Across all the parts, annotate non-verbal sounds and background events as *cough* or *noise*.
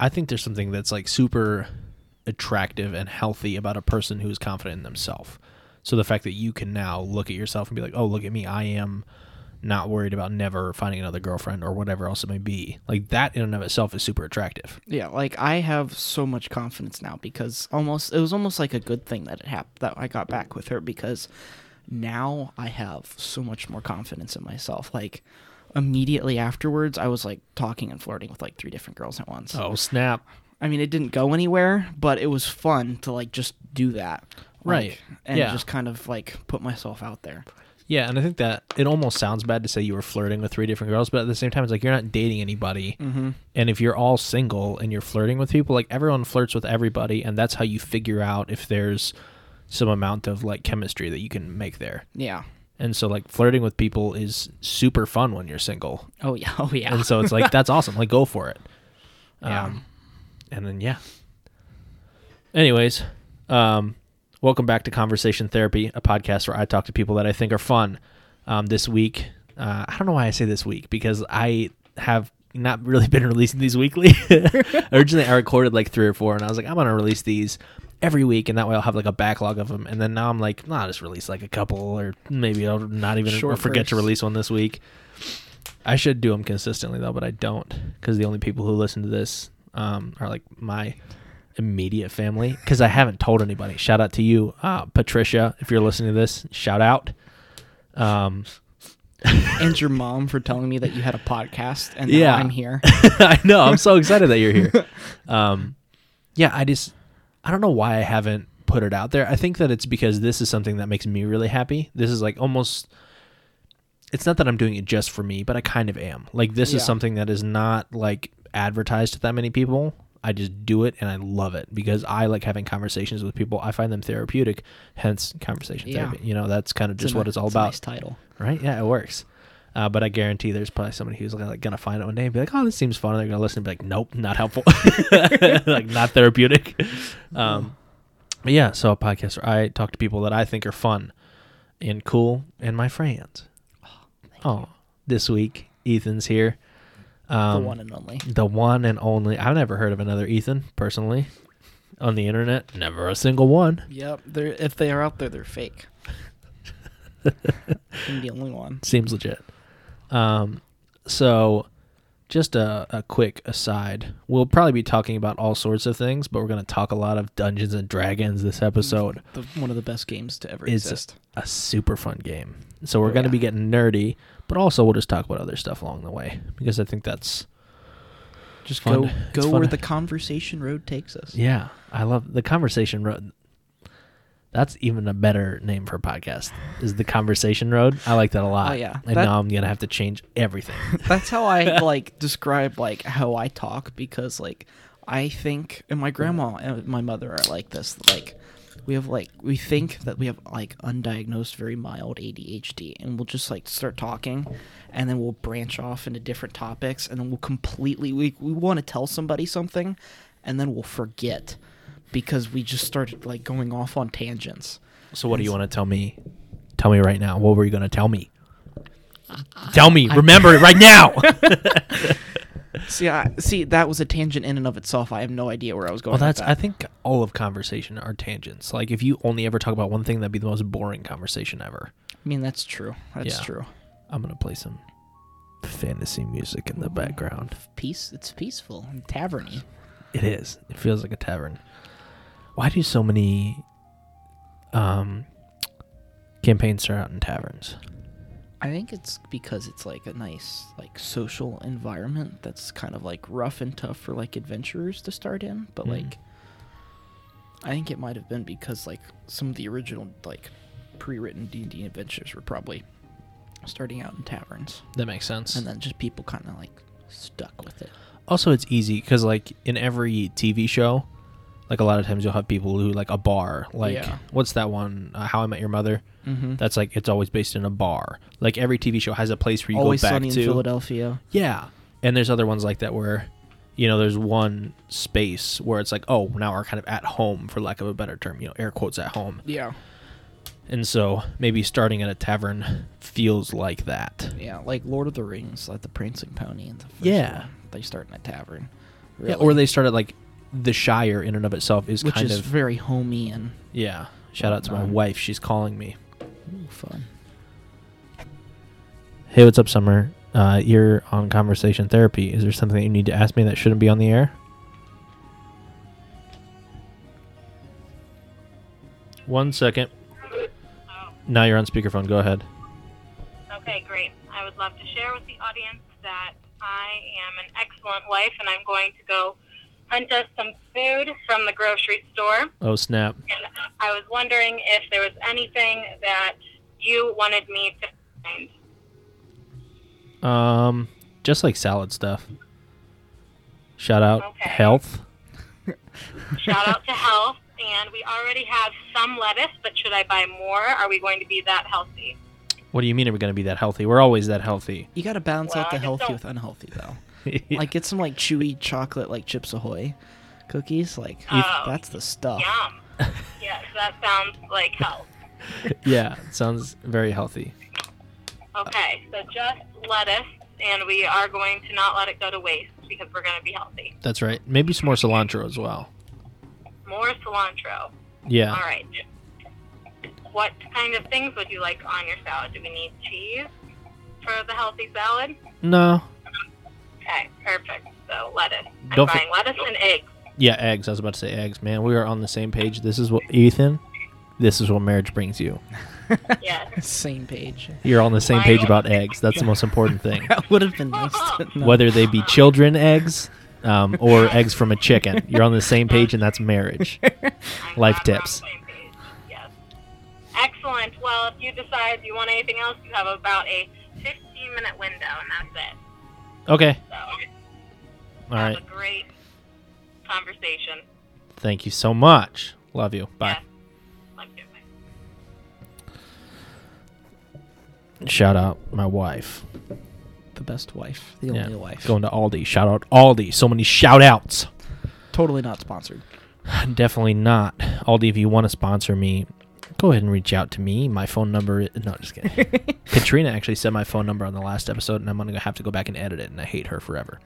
I think there's something that's like super attractive and healthy about a person who's confident in themselves. So the fact that you can now look at yourself and be like, "Oh, look at me. I am not worried about never finding another girlfriend or whatever else it may be." Like that in and of itself is super attractive. Yeah, like I have so much confidence now because almost it was almost like a good thing that it happened that I got back with her because now I have so much more confidence in myself. Like immediately afterwards, I was like talking and flirting with like three different girls at once. Oh, snap. I mean, it didn't go anywhere, but it was fun to like just do that. Right. And Yeah. just kind of like put myself out there. Yeah, and I think that it almost sounds bad to say you were flirting with three different girls, but at the same time, it's like you're not dating anybody. Mm-hmm. And if you're all single and you're flirting with people, like everyone flirts with everybody, and that's how you figure out if there's some amount of like chemistry that you can make there. Yeah. And so, like, flirting with people is super fun when you're single. Oh yeah. *laughs* Oh yeah. And so it's like, that's awesome. Like, go for it. Yeah. Um, and then, yeah. Anyways, um, welcome back to Conversation Therapy, a podcast where I talk to people that I think are fun. Um, this week, uh, I don't know why I say this week because I have not really *laughs* been releasing these weekly. *laughs* Originally, I recorded like three or four, and I was like, I'm gonna release these every week, and that way I'll have like a backlog of them. And then now I'm like, nah, I'll just release like a couple, or maybe I'll not even Short or forget to release one this week. I should do them consistently though, but I don't because the only people who listen to this um, are like my immediate family. Because I haven't told anybody. Shout out to you, uh, Patricia, if you're listening to this. Shout out. Um, and your mom for telling me that you had a podcast and Yeah. I'm here. *laughs* I know. I'm so excited that you're here. *laughs* Um, yeah, I just I don't know why I haven't put it out there. I think that it's because this is something that makes me really happy. This is like almost. It's not that I'm doing it just for me, but I kind of am. Like this Yeah. is something that is not like advertised to that many people. I just do it and I love it because I like having conversations with people. I find them therapeutic, hence conversation Yeah. therapy. You know, that's kind of just a what ni- it's all it's a about nice title. right? Yeah, it works. Uh, but I guarantee there's probably somebody who's like gonna find it one day and be like, "Oh, this seems fun." And they're gonna listen and be like, "Nope, not helpful, *laughs* like not therapeutic." Um, but yeah, so a podcast where I talk to people that I think are fun and cool and my friends. Oh, this week Ethan's here. Um, the one and only. the one and only. I've never heard of another Ethan personally on the internet. Never a single one. Yep. They're if they are out there, they're fake. *laughs* I'm the only one. Seems legit. Um, so just a, a quick aside. We'll probably be talking about all sorts of things, but we're going to talk a lot of Dungeons and Dragons this episode. The, one of the best games to ever Is exist. a super fun game. So we're Oh, going to yeah. be getting nerdy, but also we'll just talk about other stuff along the way because I think that's Just fun. go go fun where the conversation road takes us. yeah. I love the conversation road. That's even a better name for a podcast. Is the conversation road? I like that a lot. Oh, yeah. And That- now I'm gonna have to change everything. *laughs* That's how I *laughs* like describe like how I talk because like I think and my grandma and my mother are like this like we have like we think that we have like undiagnosed very mild ADHD and we'll just like start talking and then we'll branch off into different topics and then we'll completely we we want to tell somebody something and then we'll forget because we just started like going off on tangents. So what do you want to tell me? Tell me right now. What were you going to tell me? Tell me. Remember it right now. *laughs* *laughs* See, I, see, that was a tangent in and of itself. I have no idea where I was going. well, that's. that. I think all of conversation are tangents. Like if you only ever talk about one thing, that'd be the most boring conversation ever. I mean, that's true. That's Yeah. true. I'm gonna play some fantasy music in the background. Peace. It's peaceful and taverny. It is. It feels like a tavern. Why do so many um campaigns start out in taverns? I think it's because it's like a nice, like social environment that's kind of like rough and tough for like adventurers to start in. But Mm. like, I think it might have been because like some of the original like pre-written D and D adventures were probably starting out in taverns, That makes sense. and then just people kind of like stuck with it. also it's easy because like in every tv show like a lot of times you'll have people who like a bar like Yeah. what's that one uh, how i met your mother Mm-hmm. that's like it's always based in a bar like every tv show has a place where you Always go back sunny to in Philadelphia. yeah and there's other ones like that where you know there's one space where it's like oh now we're kind of at home for lack of a better term you know air quotes at home Yeah. and so maybe starting at a tavern feels like that Yeah, like Lord of the Rings, like the Prancing Pony and the first Yeah. one, they start in a tavern. Really. Yeah, or they started like the Shire in and of itself is which kind is of very homey and yeah. Shout out to my Um, wife. She's calling me. ooh, fun. Hey, what's up, Summer? Uh, you're on conversation therapy. Is there something that you need to ask me that shouldn't be on the air? One second. Oh, Now you're on speakerphone. Go ahead. okay, great. I would love to share with the audience that I am an excellent wife and I'm going to go hunt us some food from the grocery store. Oh snap! And I was wondering if there was anything that you wanted me to find. Um, just like salad stuff. Shout out Okay. health. *laughs* Shout out to health. And we already have some lettuce, but should I buy more? Are we going to be that healthy? What do you mean? Are we going to be that healthy? We're always that healthy. You got to balance Well, out the healthy don't- with unhealthy though. *laughs* Like get some like chewy chocolate like Chips Ahoy cookies. Like Oh. that's the stuff. Yum. *laughs* yes, that sounds like health. yeah, sounds very healthy. Okay, so just lettuce, and we are going to not let it go to waste because we're going to be healthy. That's right. Maybe some more cilantro as well. More cilantro. Yeah. All right. What kind of things would you like on your salad? Do we need cheese for the healthy salad? No. Okay, perfect. So lettuce. I'm Don't for- buying lettuce and eggs. Yeah, eggs. I was about to say eggs. Man, we are on the same page. This is what Ethan. This is what marriage brings you. Yes. *laughs* Same page. You're on the same page about eggs. That's the most important thing. *laughs* That would have been nice to *laughs* know. Whether they be children eggs um, or eggs from a chicken, you're on the same page, and that's marriage. I'm Life glad on tips. the same page. Yes. Excellent. Well, if you decide you want anything else, you have about a 15 minute window, and that's it. Okay. So All have a great conversation. Thank you so much. Love you. Bye. Yes. Love you. Shout out my wife. the best wife, the Yeah. only wife. Going to Aldi. Shout out Aldi. So many shout outs. Totally not sponsored. *sighs* Definitely not. Aldi, if you want to sponsor me, go ahead and reach out to me. My phone number is. No, just kidding. *laughs* Katrina actually said my phone number on the last episode, and I'm going to have to go back and edit it, and I hate her forever.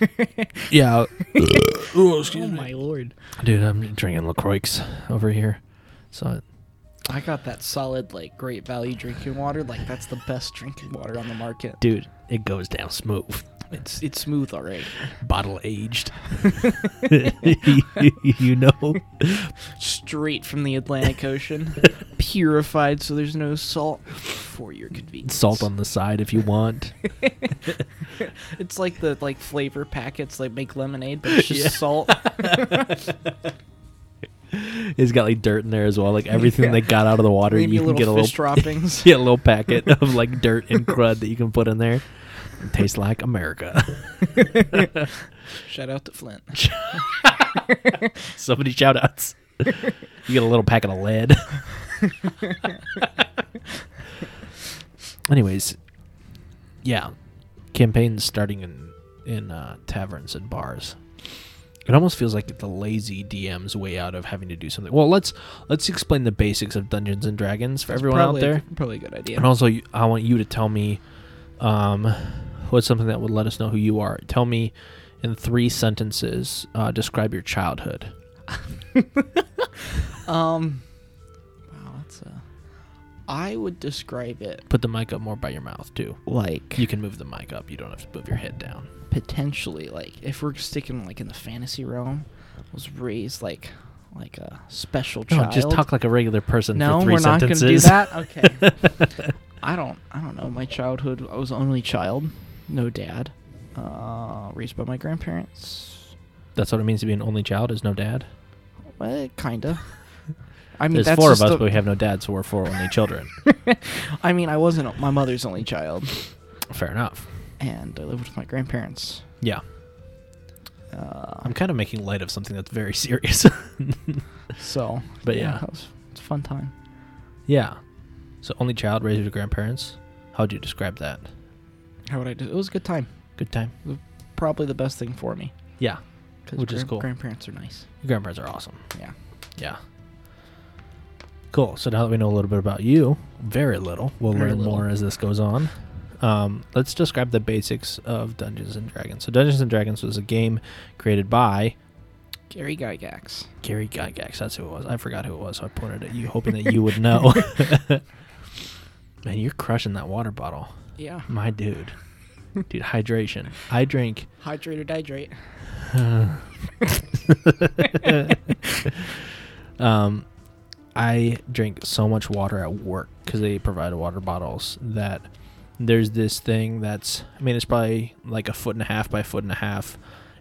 *laughs* yeah. oh, *laughs* excuse oh me. my lord! Dude, I'm drinking LaCroix over here. So, I got that solid like great value drinking water. Like that's the best drinking water on the market. dude, it goes down smooth. It's it's smooth already. Bottle aged. *laughs* you know? Straight from the Atlantic Ocean, *laughs* purified so there's no salt for your convenience. Salt on the side if you want. *laughs* It's like the like flavor packets like make lemonade, but it's just Yeah. salt. It's got like dirt in there as well. Like everything Yeah. they got out of the water, Maybe you can get a little fish droppings. yeah, a little packet of like dirt and crud that you can put in there. Tastes like America. *laughs* Shout out to Flint. *laughs* so many shout outs. You get a little packet of lead. *laughs* Anyways, yeah, campaigns starting in in uh, taverns and bars. It almost feels like the lazy DM's way out of having to do something. Well, let's let's explain the basics of Dungeons and Dragons for everyone out probably, there. Probably a good idea. And also, you- I want you to tell me um, what's something that would let us know who you are. Tell me in three sentences, uh, describe your childhood. *laughs* Um, wow, that's a. I would describe it Put the mic up more by your mouth, too. like You can move the mic up. You don't have to move your head down. potentially like if we're sticking like in the fantasy realm, was raised like like a special No, child. just talk like a regular person no, for 3 we're not sentences. gonna do that. Okay. *laughs* I don't. I don't know. My childhood. I was only child, no dad. Uh, raised by my grandparents. That's what it means to be an only child, is no dad. Well, kinda. I mean, There's that's four of us, the- but we have no dad, so we're four only children. *laughs* I mean, I wasn't my mother's only child, Fair enough. and I lived with my grandparents. Yeah. Uh, I'm kind of making light of something that's very *laughs* serious. so, But yeah. it was, it's a fun time. yeah. So, only child raised with grandparents. How would you describe that? How would I do? It was a good time. Good time? Probably the best thing for me. Yeah. Which is cool. Grandparents are nice. Your grandparents are awesome. Yeah. Yeah. Cool. So now that we know a little bit about you, very little, we'll Very learn little. more as this goes on. Um, let's describe the basics of Dungeons and Dragons. So, Dungeons and Dragons was a game created by Gary Gygax. Gary Gygax. That's who it was. I forgot who it was, so I pointed at you, hoping that you would know. *laughs* *laughs* Man, you're crushing that water bottle, Yeah. my dude. Dude, hydration. I drink Hydrate or dihydrate. *laughs* um, I drink so much water at work because they provide water bottles that there's this thing that's, I mean, it's probably like a foot and a half by a foot and a half,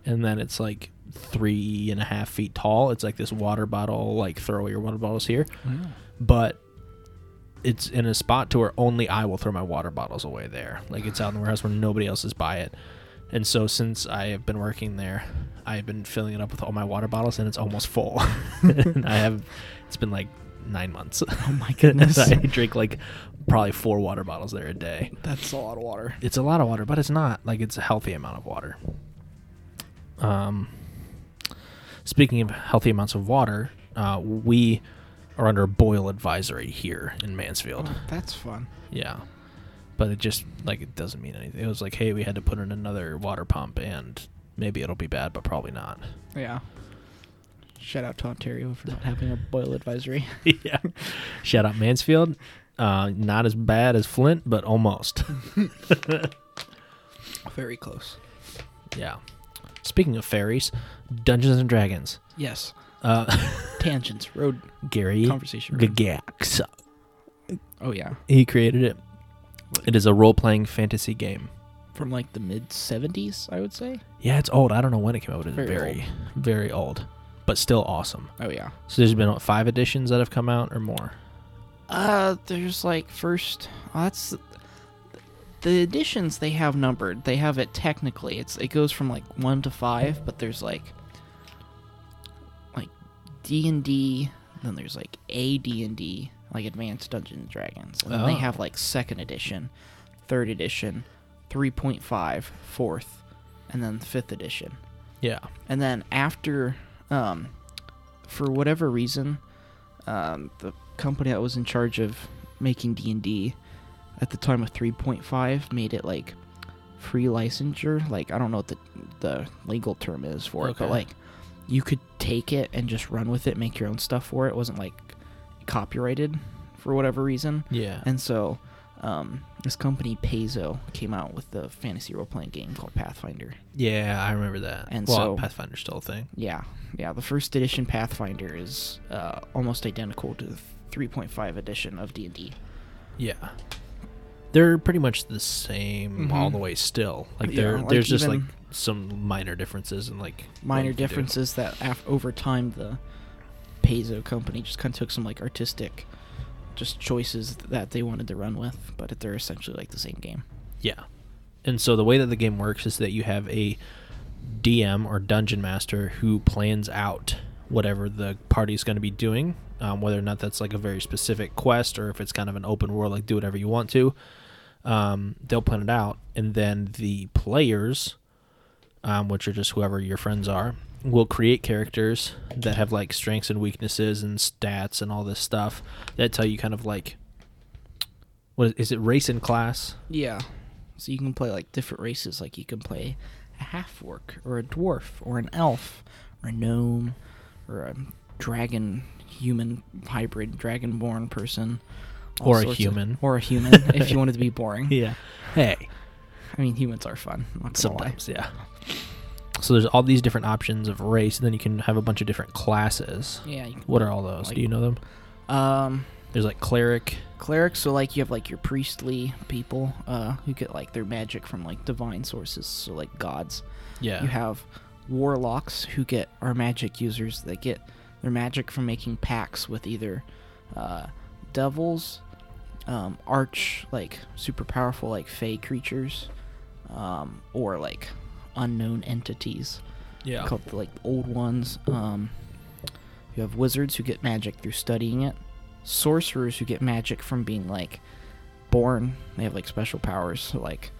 and then it's like three and a half feet tall. It's like this water bottle, like throw your water bottles here, but it's in a spot to where only I will throw my water bottles away there. Like it's out in the warehouse where nobody else is by it. And so since I have been working there, I've been filling it up with all my water bottles and it's almost full. *laughs* and I have it's been like nine months. Oh my *laughs* goodness. I drink like probably four water bottles there a day. That's a lot of water. It's a lot of water, but it's not like it's a healthy amount of water. Um, speaking of healthy amounts of water, uh, we are under a boil advisory here in Mansfield. Oh, that's fun. Yeah, but it just like it doesn't mean anything. It was like, hey, we had to put in another water pump, and maybe it'll be bad, but probably not. Yeah. Shout out to Ontario for not having a *laughs* boil advisory. yeah. Shout out Mansfield. Uh, not as bad as Flint, but almost. *laughs* Very close. yeah. Speaking of fairies, Dungeons and Dragons. Yes. Uh, *laughs* Tangents. Road Gary conversation. road. Gygax. Oh yeah. He created it. It is a role-playing fantasy game. From like the mid seventies, I would say. Yeah, it's old. I don't know when it came out. But it's Very very, very old, but still awesome. Oh yeah. So there's been what, five editions that have come out or more. Uh, there's like first. Oh, that's the editions they have numbered. They have it technically. It's it goes from like one to five, but there's like D and D. Then there's like A D and D, like Advanced Dungeons and Dragons, and then they Oh. have like second edition, third edition, 3.5, fourth, and then fifth edition. Yeah. And then after, um, for whatever reason, um, the company that was in charge of making D and D at the time of 3.5 made it like free licensure. Like I don't know what the the legal term is for it, but Okay. like you could take it and just run with it, make your own stuff for it. It wasn't like copyrighted for whatever reason. Yeah. And so, um, this company Paizo came out with the fantasy role playing game called Pathfinder. yeah, I remember that. And well, so- Pathfinder's still a thing. Yeah, yeah. The first edition Pathfinder is uh, almost identical to the 3.5 edition of D and D. Yeah. They're pretty much the same all Mhm. the way still. Like Yeah, there like there's just like even- some minor differences and like Minor you can do. differences that af- over time the Paizo company just kind of took some like artistic, just choices that they wanted to run with, but they're essentially like the same game. Yeah. And so the way that the game works is that you have a DM or dungeon master who plans out whatever the party's going to be doing, um, whether or not that's like a very specific quest or if it's kind of an open world, like do whatever you want to. Um, they'll plan it out, and then the players, um, which are just whoever your friends are, will create characters that have like strengths and weaknesses and stats and all this stuff that tell you kind of like what is it race and class Yeah. So you can play like different races. Like you can play a half orc or a dwarf or an elf or a gnome or a dragon human hybrid dragonborn person. Or a sorts of- human. or a human if you *laughs* wanted to be boring. Yeah. Hey. I mean, humans are fun. Gonna lie. Sometimes, yeah. So there's all these different options of race, and then you can have a bunch of different classes. Yeah. You can, What are all those? Like- Do you know them? um, There's like cleric. clerics. So like you have like your priestly people uh, who get like their magic from like divine sources. So like gods. Yeah. You have warlocks who get are magic users that get their magic from making pacts with either uh, devils, um, arch like super powerful like fey creatures, um, or like unknown entities yeah. called like old ones. Um, you have wizards who get magic through studying it, sorcerers who get magic from being like born. They have like special powers. So like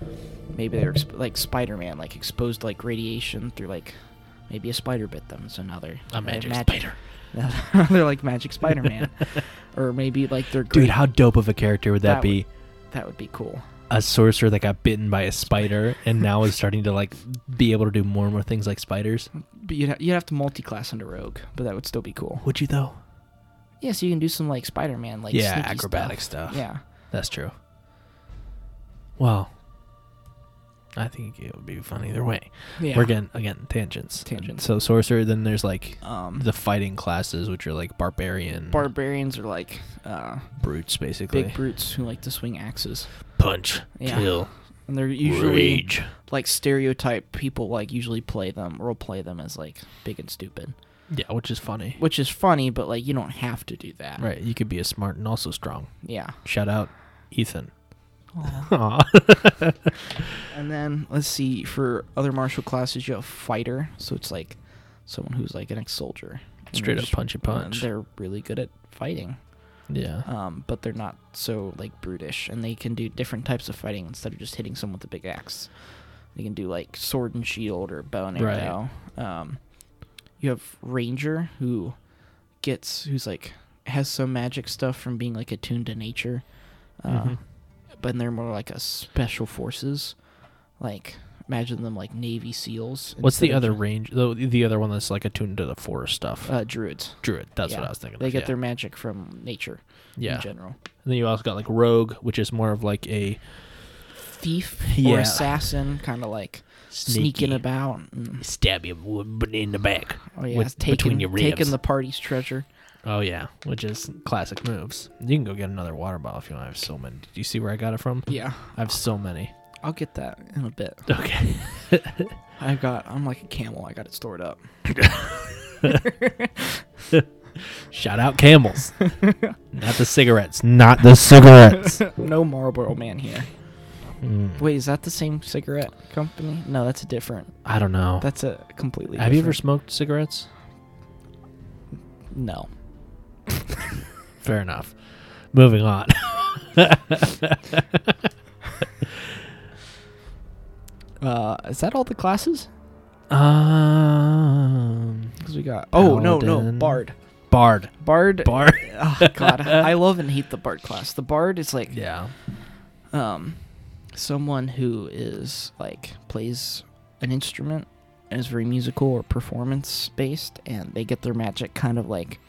maybe they're exp- like Spider-Man, like exposed like radiation through like maybe a spider bit them, so now they're A they magic spider. *laughs* they're like magic Spider-Man, *laughs* or maybe like they're Dude, how dope of a character would that, That be? that would be cool. A sorcerer that got bitten by a spider and now is starting to like be able to do more and more things like spiders. But you'd, ha- you'd have to multi-class into rogue, but that would still be cool. Would you though? Yeah, so you can do some like Spider-Man, like yeah, acrobatic stuff. stuff. Yeah, That's true. Well, I think it would be fun either way. yeah. We're getting again tangents. Tangents. So sorcerer, then there's like um, the fighting classes, which are like barbarian, barbarians are like uh, brutes, basically. big brutes who like to swing axes, Punch, Yeah. kill, and they're usually rage. like stereotype people. Like usually play them, role play them as like big and stupid, Yeah, which is funny. which is funny, but like you don't have to do that. Right, you could be a smart and also strong. Yeah. Shout out, Ethan. And then let's see for other martial classes, you have fighter, so it's like someone who's like an ex-soldier. Straight up punch and uh, punch. they're really good at fighting, yeah. um, but they're not so like brutish, and they can do different types of fighting instead of just hitting someone with a big axe. They can do like sword and shield or bow and Right. arrow. Um, you have ranger who gets who's like has some magic stuff from being like attuned to nature. Uh, Mhm. But they're more like a special forces. Like imagine them like Navy SEALs. What's the other range? The, the other one that's like attuned to the forest stuff. uh, druids? Druid. That's what. I was thinking. They of, get yeah. their magic from nature yeah. in general. And then you also got like rogue, which is more of like a Thief *laughs* Yeah. or assassin, kind of like sneaking about. And, Stab you in the back. oh yeah, with- taking between your taking the party's treasure. Oh yeah, which is classic moves. You can go get another water bottle if you want. I have so many. Do you see where I got it from? Yeah, I have so many. I'll get that in a bit. Okay. *laughs* I got. I'm like a camel. I got it stored up. *laughs* Shout out camels. *laughs* not the cigarettes. Not the cigarettes. no Marlboro Man here. Mm, Wait, is that the same cigarette company? No, that's a different. I don't know. That's a completely. Different have you ever smoked cigarettes? No. Fair enough. Moving on. *laughs* Uh, is that all the classes? um, Because we got. Oh no, no, Paladin. Bard. Bard. Bard. Bard. *laughs* oh God, *laughs* I love and hate the Bard class. The Bard is like Yeah. um, someone who is like plays an instrument and is very musical or performance based, and they get their magic kind of like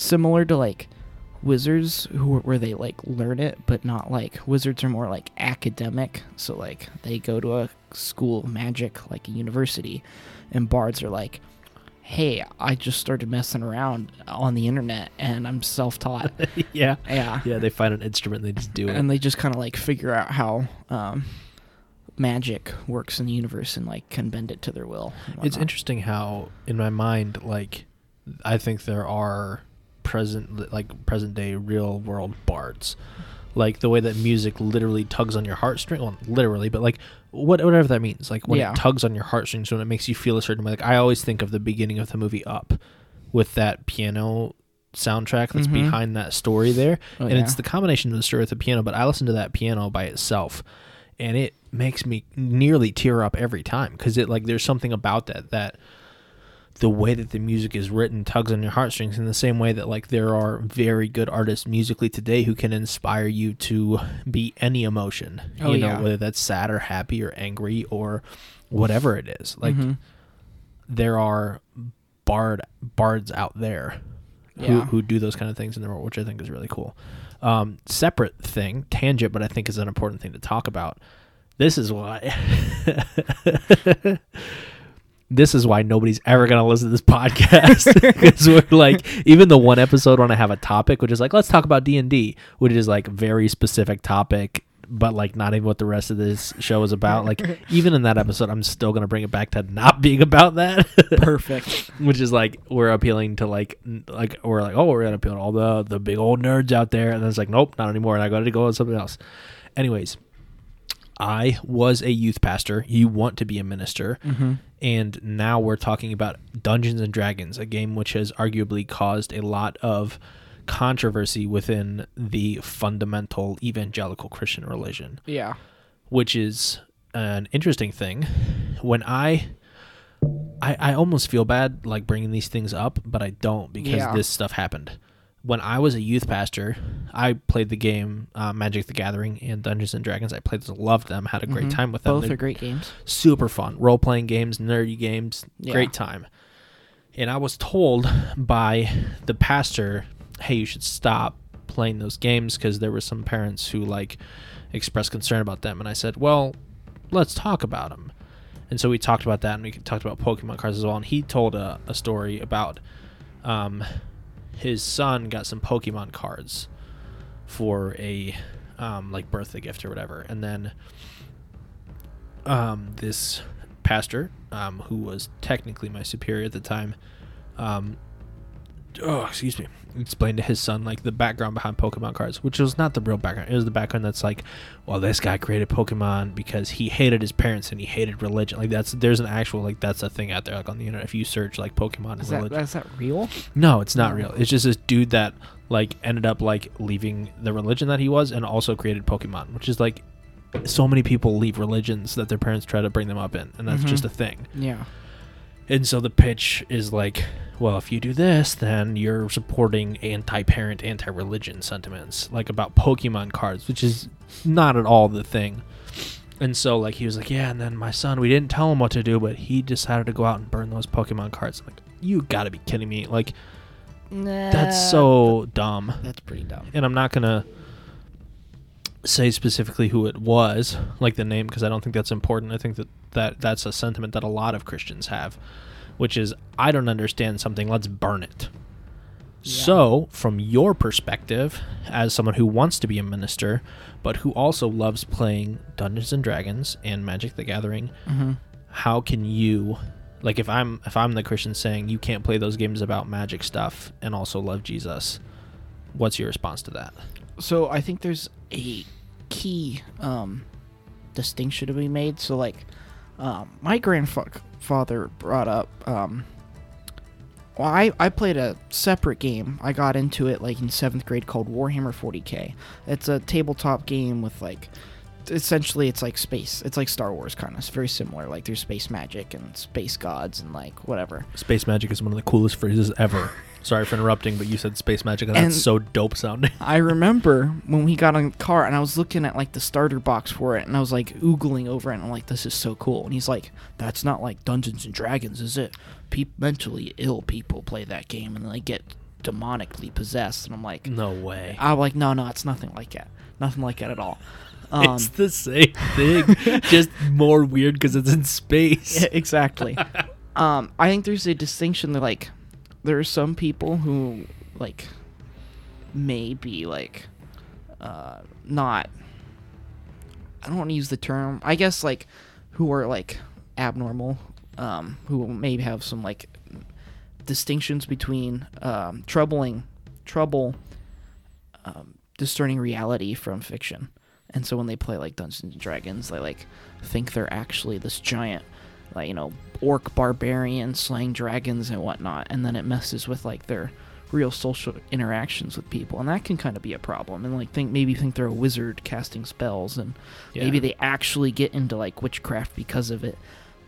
similar to like wizards who where they like learn it but not like wizards are more like academic so like they go to a school of magic like a university and bards are like hey i just started messing around on the internet and i'm self-taught *laughs* yeah. yeah Yeah, they find an instrument, they just do it. and they just kind of like figure out how um, magic works in the universe and like can bend it to their will. It's interesting how, in my mind, like, I think there are present, like, present day real world bards. Like the way that music literally tugs on your heartstring, well, literally, but like what, whatever that means. Like when Yeah. it tugs on your heartstrings, when it makes you feel a certain way. Like I always think of the beginning of the movie Up, with that piano soundtrack that's Mhm. behind that story there, Oh, and it's the combination of the story with the piano. But I listen to that piano by itself, and it makes me nearly tear up every time because it like there's something about that that the way that the music is written tugs on your heartstrings in the same way that like there are very good artists musically today who can inspire you to be any emotion Oh, you know yeah. whether that's sad or happy or angry or whatever it is like Mhm. there are bard bards out there who, Yeah. who do those kind of things in the world which i think is really cool um, separate thing tangent but i think is an important thing to talk about this is why *laughs* this is why nobody's ever going to listen to this *laughs* podcast *laughs* because we're like even the one episode when i have a topic which is like let's talk about d&d which is like very specific topic but like not even what the rest of this show is about. Like *laughs* even in that episode i'm still going to bring it back to not being about that. Perfect. which is like we're appealing to like like we're like oh we're gonna appeal to all the the big old nerds out there. And then it's like nope not anymore. And i got to go on something else. Anyways i was a youth pastor. You want to be a minister. Hmm and now we're talking about dungeons and dragons a game which has arguably caused a lot of controversy within the fundamental evangelical christian religion Yeah. which is an interesting thing. When I, I, I almost feel bad like bringing these things up, but I don't because Yeah. this stuff happened. When I was a youth pastor, I played the game uh, Magic the Gathering and Dungeons and Dragons. I played those, loved them, had a great Mhm. time with them. Both They're are great games. super fun role playing games, nerdy games, Yeah. great time. And I was told by the pastor, "Hey, you should stop playing those games because there were some parents who like expressed concern about them." And I said, "Well, let's talk about them." And so we talked about that, and we talked about Pokemon cards as well. And he told a, a story about um, his son got some Pokemon cards for a um, like birthday gift or whatever, and then um, this pastor, um, who was technically my superior at the time, um, oh, excuse me, explained to his son like the background behind Pokemon cards, which was not the real background. It was the background that's like, well, this guy created Pokemon because he hated his parents and he hated religion. Like that's there's an actual like that's a thing out there like on the internet. If you search like Pokemon Is that, religion, is that real? no, it's not Oh. real. It's just this dude that like ended up like leaving the religion that he was and also created Pokemon, which is like so many people leave religions that their parents try to bring them up in, and that's Mhm. just a thing. Yeah. And so the pitch is like, well, if you do this, then you're supporting anti-parent, anti-religion sentiments, like about Pokemon cards, which is not at all the thing. And so like he was like, yeah, and then my son, we didn't tell him what to do, but he decided to go out and burn those Pokemon cards. I'm like, you got to be kidding me! Like that's so dumb. That's pretty dumb. And I'm not gonna say specifically who it was, like the name, because I don't think that's important. I think that, that that's a sentiment that a lot of Christians have, which is I don't understand something, let's burn it. Yeah. So, from your perspective, as someone who wants to be a minister, but who also loves playing Dungeons and Dragons and Magic the Gathering, Mm-hmm. how can you like if i'm if i'm the christian saying you can't play those games about magic stuff and also love jesus what's your response to that So I think there's a key um, distinction to be made. So like, um, my grandfather brought up. Um, well, I, I played a separate game. I got into it like in seventh grade called Warhammer 40k. It's a tabletop game with like, essentially it's like space. It's like Star Wars kind of. It's very similar. Like there's space magic and space gods and like whatever. space magic is one of the coolest phrases ever *laughs* sorry for interrupting but you said space magic and And- that's so dope sounding I remember when we got on the car and I was looking at like the starter box for it and I was like oogling over it and I'm like, this is so cool. And he's like, that's not like Dungeons and Dragons, is it? Pe- mentally ill people play that game and they get demonically possessed. And I'm like, no way I'm like, no, no, it's nothing like that. Nothing like that at all. *laughs* Um, it's the same thing *laughs* just more weird because it's in space Yeah, exactly. *laughs* um, I think there's a distinction that like there are some people who like may be like uh not I don't want to use the term. I guess like who are like abnormal, um, who may have some like distinctions between um, troubling trouble um, discerning reality from fiction. And so when they play like Dungeons and Dragons, they like think they're actually this giant, like you know, orc barbarian slaying dragons and whatnot, and then it messes with like their real social interactions with people, and that can kind of be a problem. And like think maybe think they're a wizard casting spells, and Yeah. maybe they actually get into like witchcraft because of it.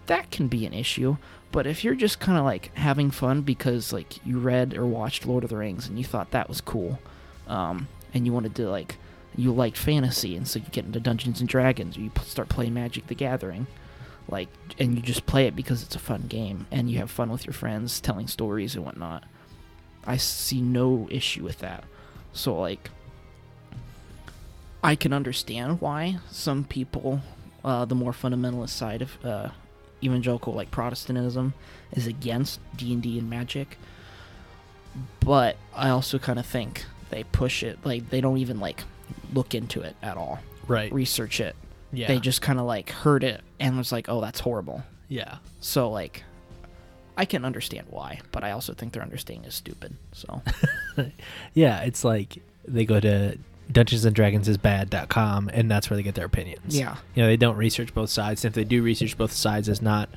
That can be an issue. But if you're just kind of like having fun because like you read or watched Lord of the Rings and you thought that was cool, um, and you wanted to like you liked fantasy and so you get into Dungeons and Dragons or you start playing Magic the Gathering, like and you just play it because it's a fun game and you have fun with your friends telling stories and whatnot. I see no issue with that. So like I can understand why some people, uh, the more fundamentalist side of uh, evangelical like Protestantism, is against D and D and magic. But I also kind of think they push it like they don't even like look into it at all, right research it. Yeah They just kind of like heard it and was like, "Oh, that's horrible." yeah So like, I can understand why, but I also think their understanding is stupid. So *laughs* yeah it's like they go to dungeons and dragons is bad.com and that's where they get their opinions yeah, you know they don't research both sides and if they do research both sides it's not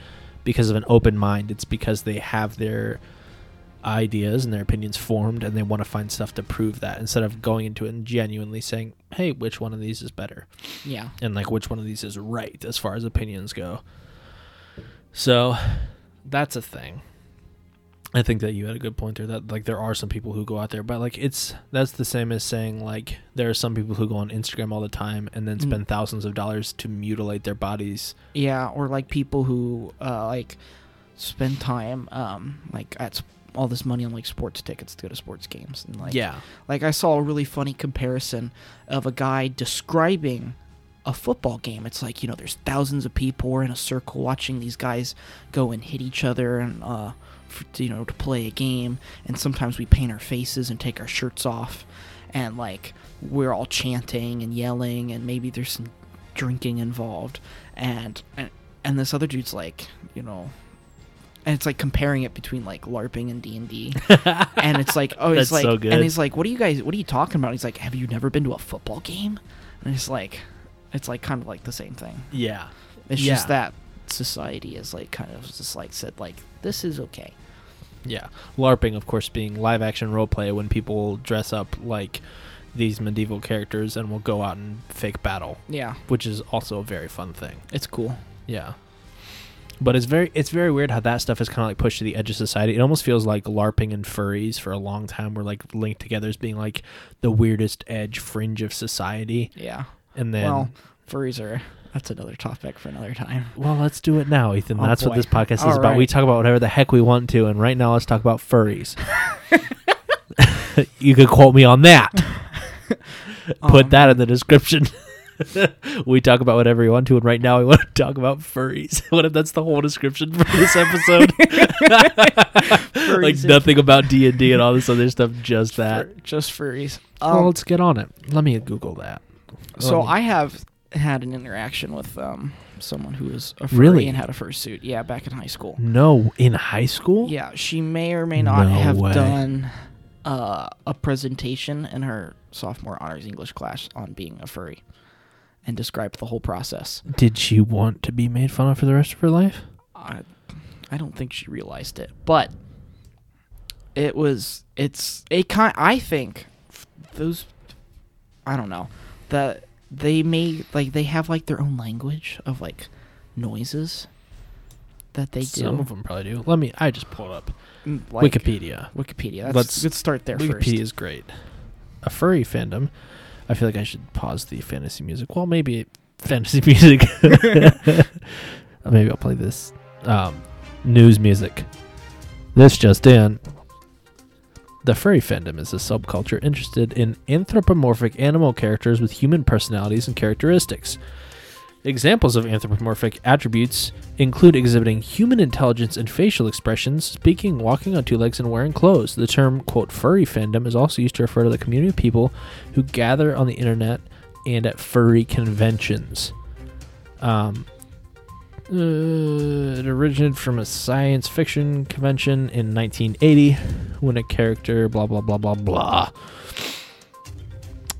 because of an open mind it's because they have their ideas and their opinions formed and they want to find stuff to prove that instead of going into it and genuinely saying hey which one of these is better yeah, and like which one of these is right as far as opinions go so that's a thing I think that you had a good point there. That like there are some people who go out there, but like it's that's the same as saying like there are some people who go on Instagram all the time and then Mm. spend thousands of dollars to mutilate their bodies. Yeah, or like people who uh, like spend time um like at all this money on like sports tickets to go to sports games and like yeah, like I saw a really funny comparison of a guy describing a football game. It's like, you know, there's thousands of people in a circle watching these guys go and hit each other and uh f you know, to play a game. And sometimes we paint our faces and take our shirts off. And like we're all chanting and yelling and maybe there's some drinking involved. And and, and this other dude's like, you know, and it's like comparing it between like LARPing and D and D, *laughs* and it's like, oh, That's it's like, so good. and he's like, what are you guys, what are you talking about? He's like, have you never been to a football game? And it's like, it's like kind of like the same thing. yeah, It's Yeah. just that society is like kind of just like said like this is okay. yeah. LARPing, of course, being live action role play when people dress up like these medieval characters and will go out and fake battle, Yeah, which is also a very fun thing. it's cool. Yeah. But it's very it's very weird how that stuff is kind of like pushed to the edge of society. It almost feels like LARPing and furries for a long time were like linked together as being like the weirdest edge fringe of society. Yeah. And then well, furries are that's another topic for another time. well, let's do it now, Ethan. Oh, That's what this podcast is All about. We talk about whatever the heck we want to, and right now let's talk about furries. *laughs* *laughs* you could quote me on that. *laughs* Put Um, that in the description. *laughs* we talk about whatever we want to, and right now we want to *laughs* talk about furries. *laughs* what if that's the whole description for this episode? like nothing about D and D and all this other stuff, just that. Fur- just furries. well, Um, let's get on it. Let me Google that. so me- I have had an interaction with um someone who was a furry Really? and had a fursuit. Yeah, back in high school. no in high school. Yeah, she may or may not No have way. done uh, a presentation in her sophomore honors English class on being a furry and described the whole process. Did she want to be made fun of for the rest of her life? I, I don't think she realized it, but it was it's a kind. I think those I don't know that they may like they have like their own language of like noises that they do. Some of them probably do. Let me. I just pulled up Mm, like, Wikipedia. Wikipedia. That's, Let's- let's start there Wikipedia first. is great. A furry fandom. I feel like I should pause the fantasy music. Well, maybe *laughs* fantasy music. *laughs* maybe I'll play this um, news music. This just in. The furry fandom is a subculture interested in anthropomorphic animal characters with human personalities and characteristics. Examples of anthropomorphic attributes include exhibiting human intelligence and facial expressions, speaking, walking on two legs, and wearing clothes. The term, quote, furry fandom is also used to refer to the community of people who gather on the internet and at furry conventions. Um, uh, it originated from a science fiction convention in 1980 when a character, blah, blah, blah, blah, blah.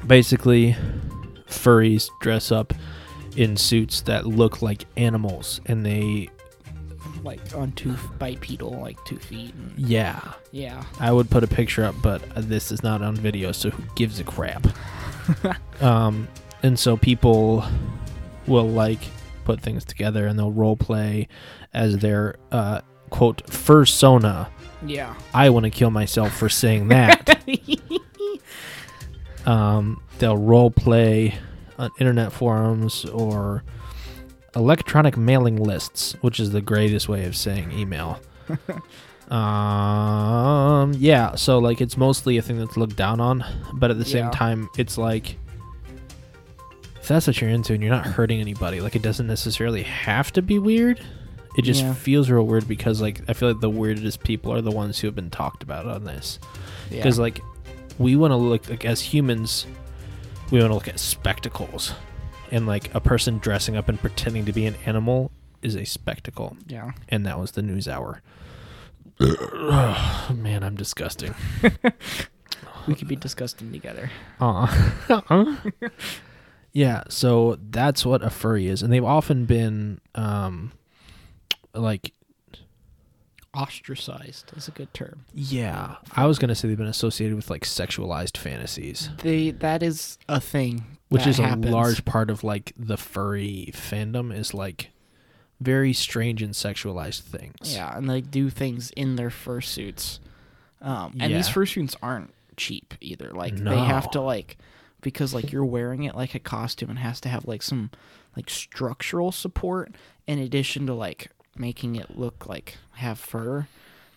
Basically, furries dress up in suits that look like animals and they like on two bipedal, like two feet. And, yeah yeah, i would put a picture up but this is not on video so who gives a crap *laughs* um and so people will like put things together and they'll role play as their uh quote fursona yeah. i want to kill myself for saying that *laughs* um they'll role play on internet forums or electronic mailing lists, which is the greatest way of saying email. *laughs* um, yeah, so like it's mostly a thing that's looked down on, but at the same Yeah. time, it's like if that's what you're into and you're not hurting anybody, like it doesn't necessarily have to be weird. It just Yeah. feels real weird because like I feel like the weirdest people are the ones who have been talked about on this yeah. because like we want to look like as humans we want to look at spectacles. And like a person dressing up and pretending to be an animal is a spectacle. Yeah. and that was the news hour. *sighs* *sighs* Man i'm disgusting. We could be disgusting together. uh *laughs* yeah so that's what a furry is. And they've often been um like Ostracized is a good term. yeah i was gonna say they've been associated with like sexualized fantasies They that is a thing. which is happens. a large part of like the furry fandom is like very strange and sexualized things. Yeah, and they do things in their fursuits. Um, and these Yeah. fursuits aren't cheap either. Like they have to like because like you're wearing it like a costume and has to have like some like structural support in addition to like making it look like have fur.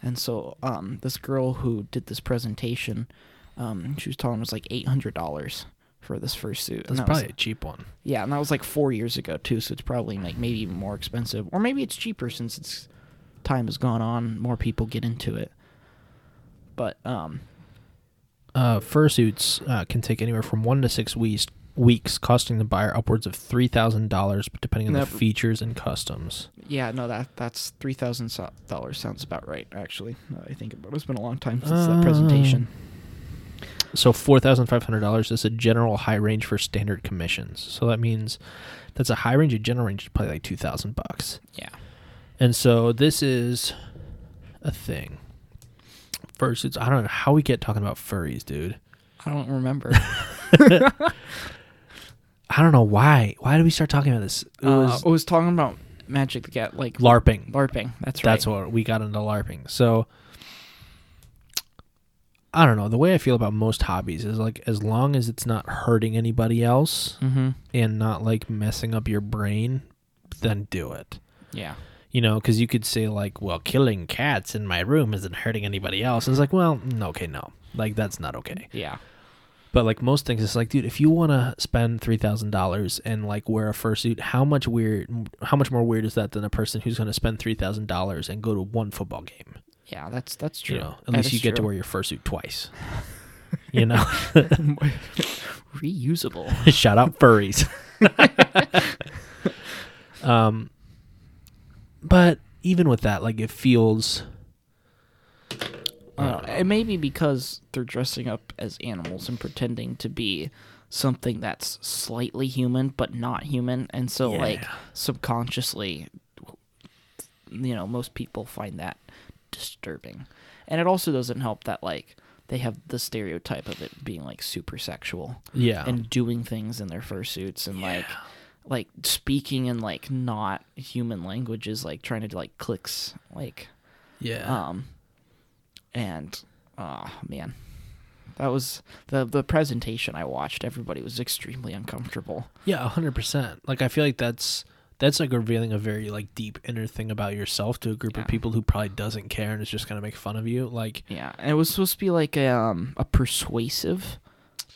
And so um this girl who did this presentation, um, she was telling us like eight hundred dollars for this fursuit. That's and that was- probably a cheap one. yeah, and that was like four years ago too, so it's probably like maybe even more expensive, or maybe it's cheaper since it's time has gone on, more people get into it. But um, Uh, fursuits uh, can take anywhere from one to six weeks, weeks, costing the buyer upwards of three thousand dollars, depending on the features and customs. yeah, no, that that's three thousand dollars sounds about right. Actually, I think about it. It's been a long time since that um, presentation. So four thousand five hundred dollars is a general high range for standard commissions. So that means that's a high range. A general range is probably like two thousand bucks. Yeah, And so this is a thing. Fursuits. I don't know how we get talking about furries, dude. I don't remember. *laughs* *laughs* I don't know why. Why did we start talking about this? It uh, was I was talking about Magic the Cat, like LARPing. LARPing. That's right. That's what we got into LARPing. So I don't know. The way I feel about most hobbies is like as long as it's not hurting anybody else Mm-hmm. and not like messing up your brain, then do it. Yeah. You know, because you could say like, "Well, killing cats in my room isn't hurting anybody else." And it's like, well, okay, no, like that's not okay. Yeah. But like most things, it's like, dude, if you want to spend three thousand dollars and like wear a fursuit, how much weird, how much more weird is that than a person who's going to spend three thousand dollars and go to one football game? Yeah. That's that's true. You know, at That least you get to wear your fursuit twice. *laughs* you know, *laughs* reusable. *laughs* shout out furries. um, but even with that, like it feels. Uh, it may be because they're dressing up as animals and pretending to be something that's slightly human but not human, and so like subconsciously, you know, most people find that disturbing, and it also doesn't help that like they have the stereotype of it being like super sexual Yeah. and doing things in their fursuits and like like speaking in like not human languages, like trying to do like clicks, like yeah. um, and oh man, that was the the presentation I watched. Everybody was extremely uncomfortable. Yeah, a hundred percent. Like I feel like that's that's like revealing a very like deep inner thing about yourself to a group Yeah. of people who probably doesn't care and is just gonna make fun of you. Like Yeah, and it was supposed to be like a um a persuasive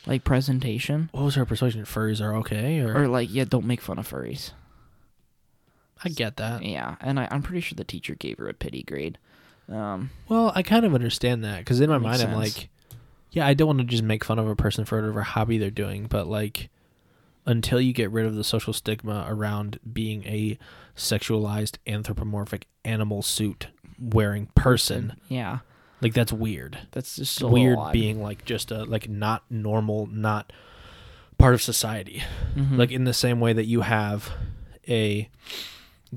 like presentation what was her persuasion? Furries are okay, or, or like yeah, don't make fun of furries. I get that. Yeah, and I, I'm pretty sure the teacher gave her a pity grade. Um, Well, I kind of understand that because in my mind I'm like, yeah, I don't want to just make fun of a person for whatever hobby they're doing, but like until you get rid of the social stigma around being a sexualized anthropomorphic animal suit wearing person, yeah, like that's weird. that's just so weird odd. being like just a like not normal not part of society Mhm. like in the same way that you have a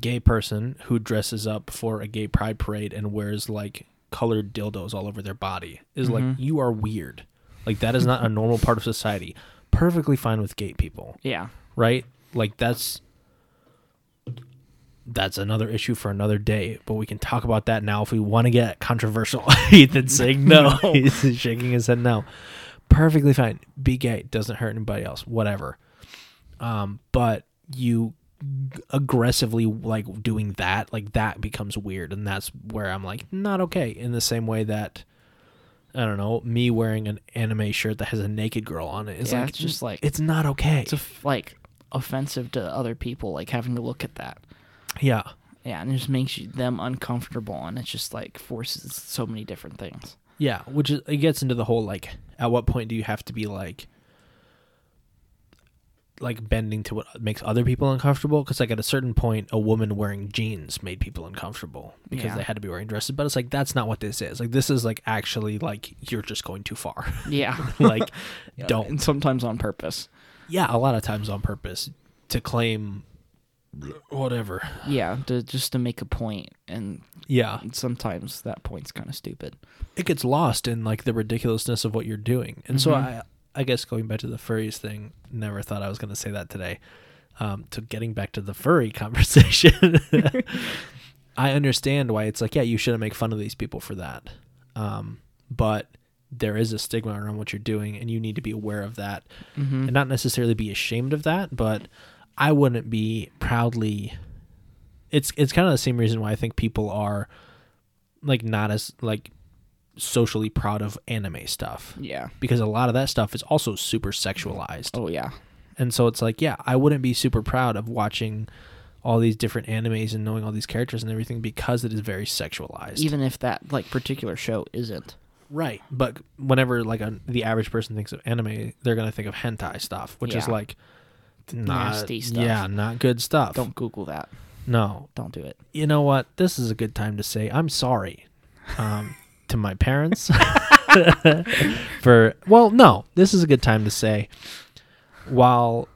gay person who dresses up for a gay pride parade and wears like colored dildos all over their body is like Mhm. you are weird. Like that is not a normal part of society. Perfectly fine with gay people. Yeah, right? Like that's that's another issue for another day but we can talk about that now if we want to get controversial. *laughs* Ethan's saying no, *laughs* No. he's shaking his head no. Perfectly fine. Be gay. Doesn't hurt anybody else. Whatever. Um but you aggressively like doing that like that becomes weird and that's where i'm like not okay in the same way that i don't know me wearing an anime shirt that has a naked girl on it is Yeah, like it's just like- it's not okay it's f like offensive to other people, like having to look at that. yeah Yeah, and it just makes you them uncomfortable, and it just like forces so many different things. Yeah, which is it gets into the whole like at what point do you have to be like like bending to what makes other people uncomfortable because like at a certain point a woman wearing jeans made people uncomfortable because Yeah. they had to be wearing dresses but it's like that's not what this is like this is like actually like you're just going too far Yeah, *laughs* like *laughs* Yeah, don't and sometimes on purpose. yeah a lot of times on purpose to claim whatever Yeah, to just to make a point, and yeah sometimes that point's kind of stupid. it gets lost in like the ridiculousness of what you're doing. And so Mhm. I I guess going back to the furries thing, never thought I was going to say that today. um, to getting back to the furry *laughs* conversation, *laughs* I understand why it's like, yeah, you shouldn't make fun of these people for that. Um, but there is a stigma around what you're doing, and you need to be aware of that, Mm-hmm. and not necessarily be ashamed of that. But I wouldn't be proudly. It's it's kind of the same reason why I think people are like not as like socially proud of anime stuff Yeah. because a lot of that stuff is also super sexualized. Oh yeah. And so it's like, yeah, I wouldn't be super proud of watching all these different animes and knowing all these characters and everything because it is very sexualized. Even if that like particular show isn't. right. But whenever like a, the average person thinks of anime, they're going to think of hentai stuff, which is like not Nasty stuff. Yeah, not good stuff. Don't Google that. No. Don't do it. You know what? This is a good time to say I'm sorry. Um *laughs* to my parents *laughs* *laughs* for well no this is a good time to say while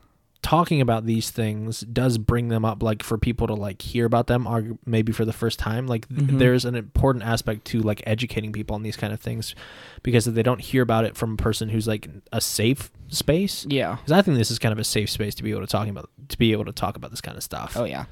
talking about these things does bring them up like for people to like hear about them or maybe for the first time like th- Mhm. there's an important aspect to like educating people on these kind of things because if they don't hear about it from a person who's like a safe space Yeah. because i think this is kind of a safe space to be able to talking about to be able to talk about this kind of stuff Oh yeah.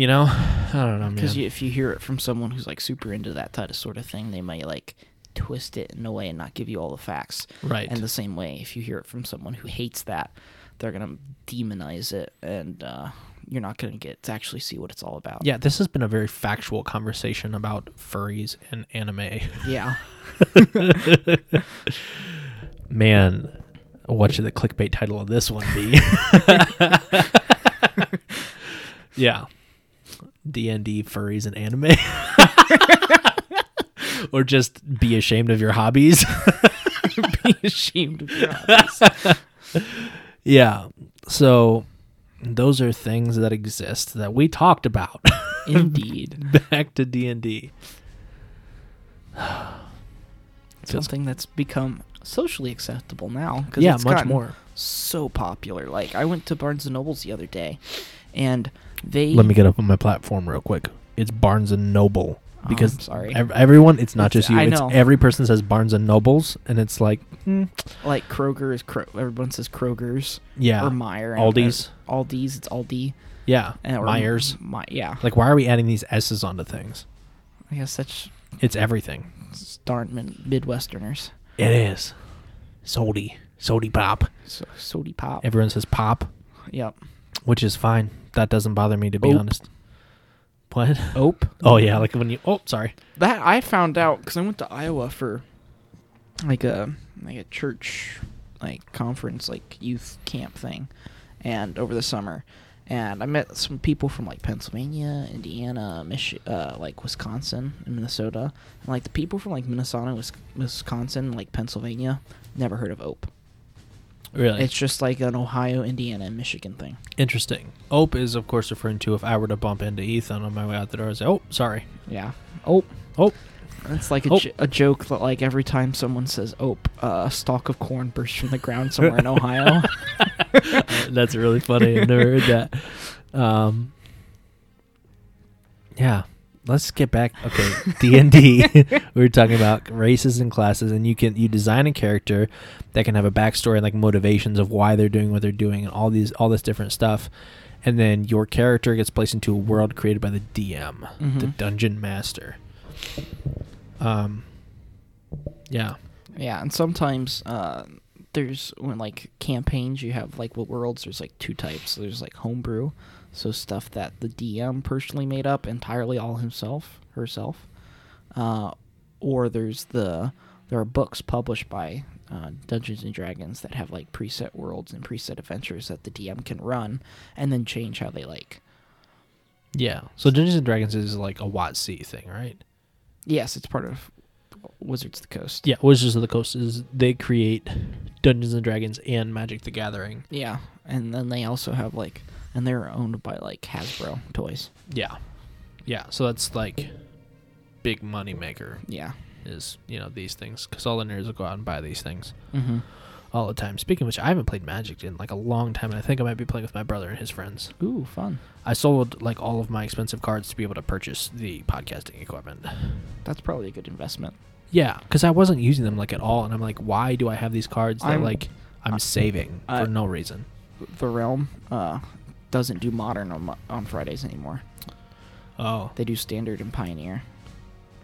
You know *sighs* i don't know Because if you hear it from someone who's like super into that type of sort of thing, they might like twist it in a way and not give you all the facts. right And the same way, if you hear it from someone who hates that, they're gonna demonize it, and uh, you're not gonna get to actually see what it's all about. Yeah, this has been a very factual conversation about furries and anime. Yeah. *laughs* Man, what should the clickbait title of this one be? *laughs* *laughs* yeah. D&D furries and anime. *laughs* or just be ashamed of your hobbies. *laughs* Be ashamed of your hobbies. *laughs* yeah. So those are things that exist that we talked about. Indeed. Back to D&D. *sighs* Something that's become socially acceptable now. 'cause Yeah, it's much more. So popular. Like I went to Barnes and Nobles the other day, and they. Let me get up on my platform real quick. It's Barnes and Noble Oh, because I'm sorry. ev- everyone. It's not It's- just you. I it's know. every person says Barnes and Nobles, and it's like, hmm, like Kroger is Kro- everyone says Kroger's yeah, or Meijer. Aldi's, Aldi's. It's Aldi. yeah, And, or Meijers. My, yeah. Like, why are we adding these S's onto things? I guess that's It's everything. darn mid- Midwesterners. It is. Sody, sody pop. So sody pop. Everyone says pop, yep. Which is fine. That doesn't bother me to be Ope. honest. What? Ope. Oh yeah, like when you. Oh, sorry. That I found out because I went to Iowa for like a like a church like conference like youth camp thing, and over the summer, and I met some people from like Pennsylvania, Indiana, Mich- uh, like Wisconsin and Minnesota, and like the people from like Minnesota, Wisconsin, like Pennsylvania, never heard of Ope. Really? It's just like an Ohio, Indiana, and Michigan thing. Interesting. Ope is of course referring to if I were to bump into Ethan on my way out the door and say, "Oh, sorry." Yeah. Ope. Oh, It's like a, Oh. j- a joke that like every time someone says "ope," uh, a stalk of corn bursts from the ground somewhere in Ohio. *laughs* *laughs* That's really funny. I've never heard that. Um, yeah, let's get back. Okay, D and D. *laughs* *laughs* We were talking about races and classes, and you can you design a character that can have a backstory and like motivations of why they're doing what they're doing, and all these all this different stuff. And then your character gets placed into a world created by the DM, the Mhm. dungeon master. Um, yeah, yeah, and sometimes uh, there's when like campaigns you have like what worlds there's like two types. There's like homebrew, so stuff that the DM personally made up entirely all himself herself, uh, or there's the there are books published by uh, Dungeons and Dragons that have like preset worlds and preset adventures that the DM can run and then change how they like. yeah. So Dungeons and Dragons is like a WotC thing, right? Yes, it's part of Wizards of the Coast. Yeah, Wizards of the Coast is they create Dungeons and Dragons and Magic the Gathering. Yeah, and then they also have like, and they're owned by like Hasbro toys. Yeah, yeah. So that's like big money maker Yeah. is you know these things because all the nerds will go out and buy these things Mm-hmm. all the time. Speaking of which, I haven't played Magic in like a long time, and I think I might be playing with my brother and his friends. Ooh, fun. I sold like all of my expensive cards to be able to purchase the podcasting equipment. That's probably a good investment. Yeah, because I wasn't using them like at all, and I'm like, why do I have these cards that I'm- like I'm saving I- for no reason? the realm uh, doesn't do modern on, on Fridays anymore. Oh, They do standard and pioneer.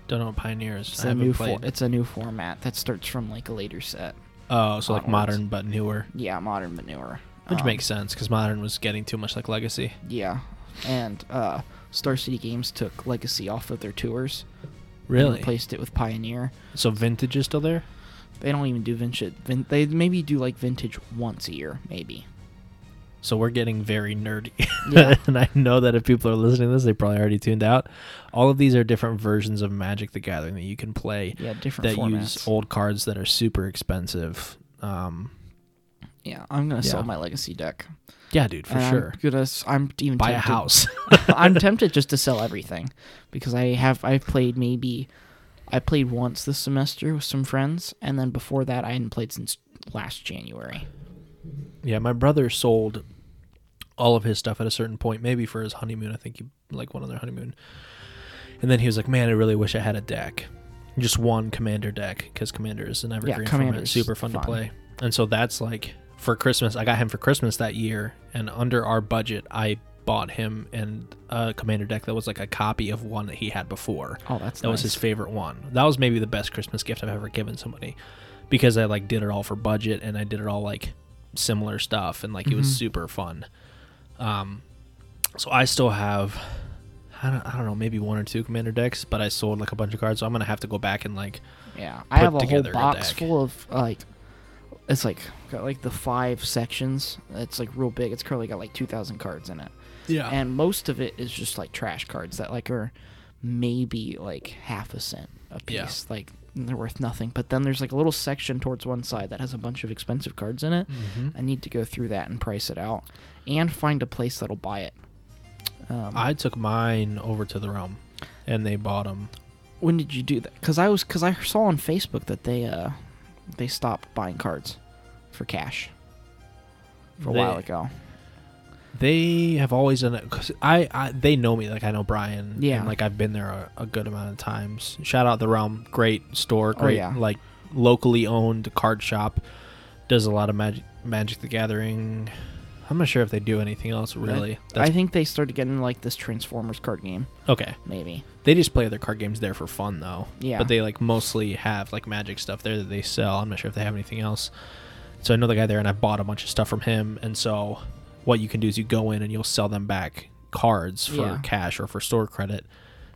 don't know what Pioneer is. It's I a new for- it's a new format that starts from like a later set. oh, so like modern but newer, Yeah, modern but newer. which Um, makes sense because modern was getting too much like Legacy. Yeah, and uh, Star City Games took Legacy off of their tours. and Really? replaced it with Pioneer. So vintage is still there? They don't even do vintage. Vin- they maybe do like vintage once a year, maybe. So we're getting very nerdy. *laughs* Yeah. and I know that if people are listening to this, they probably already tuned out. All of these are different versions of Magic the Gathering that you can play Yeah, different that formats. use old cards that are super expensive. Um, yeah, I'm gonna sell my Legacy deck yeah, dude, for And sure. I'm gonna. I'm even Buy a house. *laughs* I'm *laughs* tempted just to sell everything because I have. I've played maybe. I played once this semester with some friends, and then before that, I hadn't played since last January. yeah, my brother sold all of his stuff at a certain point, maybe for his honeymoon. I think he like went on their honeymoon. And then he was like, "Man, I really wish I had a deck, just one commander deck, because commander is an evergreen yeah, format, super fun, to play." And so that's like for Christmas. I got him for Christmas that year, and under our budget, I bought him and a commander deck that was like a copy of one that he had before. Oh, that's That was his favorite one. That was maybe the best Christmas gift I've ever given somebody because I like did it all for budget and I did it all like similar stuff and like it was Mhm. super fun. Um, so I still have, I don't, I don't know, maybe one or two commander decks, but I sold like a bunch of cards. So I'm gonna have to go back and like, Yeah, I have a whole together a box full of like, it's like got like the five sections. It's like real big. It's currently got like two thousand cards in it, yeah, and most of it is just like trash cards that like are maybe like half a cent a Yeah. piece. Like they're worth nothing. But then there's like a little section towards one side that has a bunch of expensive cards in it. Mhm. I need to go through that and price it out, and find a place that'll buy it. Um, I took mine over to the realm, and they bought them. when did you do that? Because I was because I saw on Facebook that they uh they stopped buying cards for cash for a They- while ago. They have always done it because I, I they know me like I know Brian Yeah. and like I've been there a, a good amount of times. Shout out the Realm, great store, Oh, great yeah. like locally owned card shop. Does a lot of Magic Magic the Gathering. I'm not sure if they do anything else really. I think they started getting like this Transformers card game, okay. maybe. They just play other card games there for fun though. Yeah. But they like mostly have like Magic stuff there that they sell. I'm not sure if they have anything else. So I know the guy there, and I bought a bunch of stuff from him. And so what you can do is you go in and you'll sell them back cards for Yeah. cash or for store credit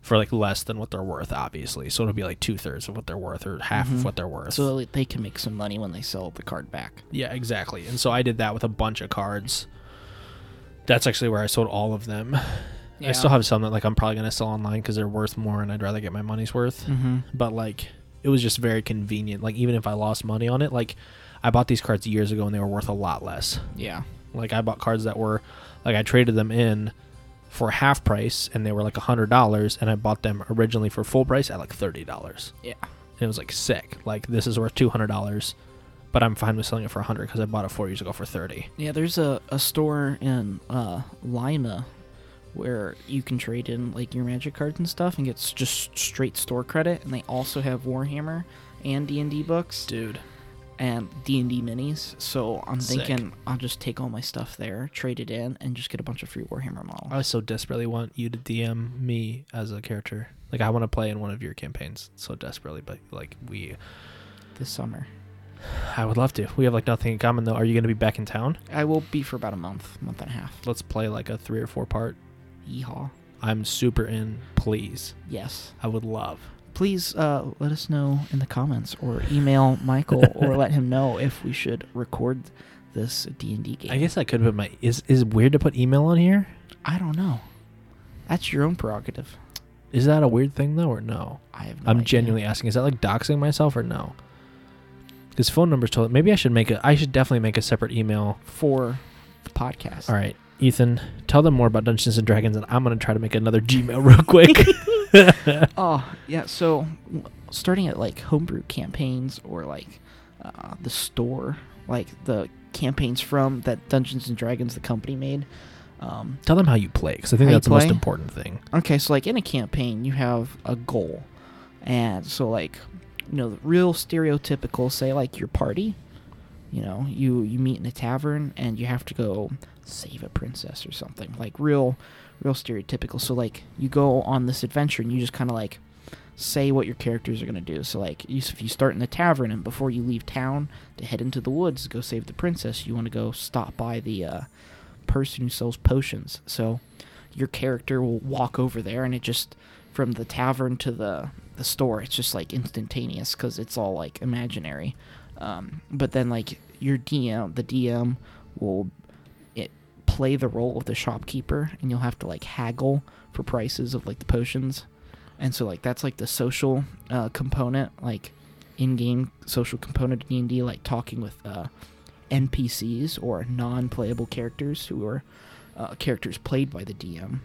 for like less than what they're worth, obviously. So it'll be like two thirds of what they're worth or half Mhm. of what they're worth. So they can make some money when they sell the card back. yeah, exactly. And so I did that with a bunch of cards. That's actually where I sold all of them. I still have some that like I'm probably gonna sell online because they're worth more, and I'd rather get my money's worth Mm-hmm. but like it was just very convenient like even if i lost money on it like i bought these cards years ago and they were worth a lot less Yeah. Like i bought cards that were like i traded them in for half price and they were like a hundred dollars and i bought them originally for full price at like thirty dollars. Yeah. and it was like sick. Like this is worth two hundred dollars but i'm fine with selling it for a hundred because i bought it four years ago for 30 Yeah, there's a, a store in uh, Lima where you can trade in like your magic cards and stuff and get just straight store credit and they also have Warhammer and D&D books. Dude and D&D minis. So I'm Sick. thinking I'll just take all my stuff there, trade it in and just get a bunch of free Warhammer models. i so desperately want you to dm me as a character like i want to play in one of your campaigns so desperately but like we this summer. I would love to. We have like nothing in common though. Are you going to be back in town? I will be for about a month, month and a half. Let's play like a three or four part. Yeehaw. I'm super in. Please, Yes. I would love. Please uh, let us know in the comments or email *laughs* Michael or let him know if we should record this D&D game. I guess I could put my. Is is it weird to put email on here? I don't know. That's your own prerogative. Is that a weird thing though, or no? I have no I'm idea. genuinely asking. Is that like doxing myself or no? Because phone numbers told. Maybe I should make a. I should definitely make a separate email. for the podcast. All right, Ethan, tell them more about Dungeons and Dragons, and I'm gonna try to make another Gmail *laughs* real quick. *laughs* *laughs* Oh yeah. So starting at like homebrew campaigns or like uh, the store, like the campaigns from that Dungeons and Dragons the company made. Um, tell them how you play, because I think that's the most important thing. Okay, so like in a campaign, you have a goal, and so like, you know, the real stereotypical, say like your party, you know, you you meet in a tavern and you have to go save a princess or something. Like real real stereotypical. So like you go on this adventure and you just kind of like say what your characters are going to do. So like you, if you start in the tavern and before you leave town to head into the woods to go save the princess, you want to go stop by the uh, person who sells potions. So your character will walk over there and it just from the tavern to the the store it's just like instantaneous because it's all like imaginary um, but then like your dm the dm will it play the role of the shopkeeper and you'll have to like haggle for prices of like the potions. And so like that's like the social uh, component like in-game social component of d&d like talking with uh, npcs or non-playable characters who are uh, characters played by the dm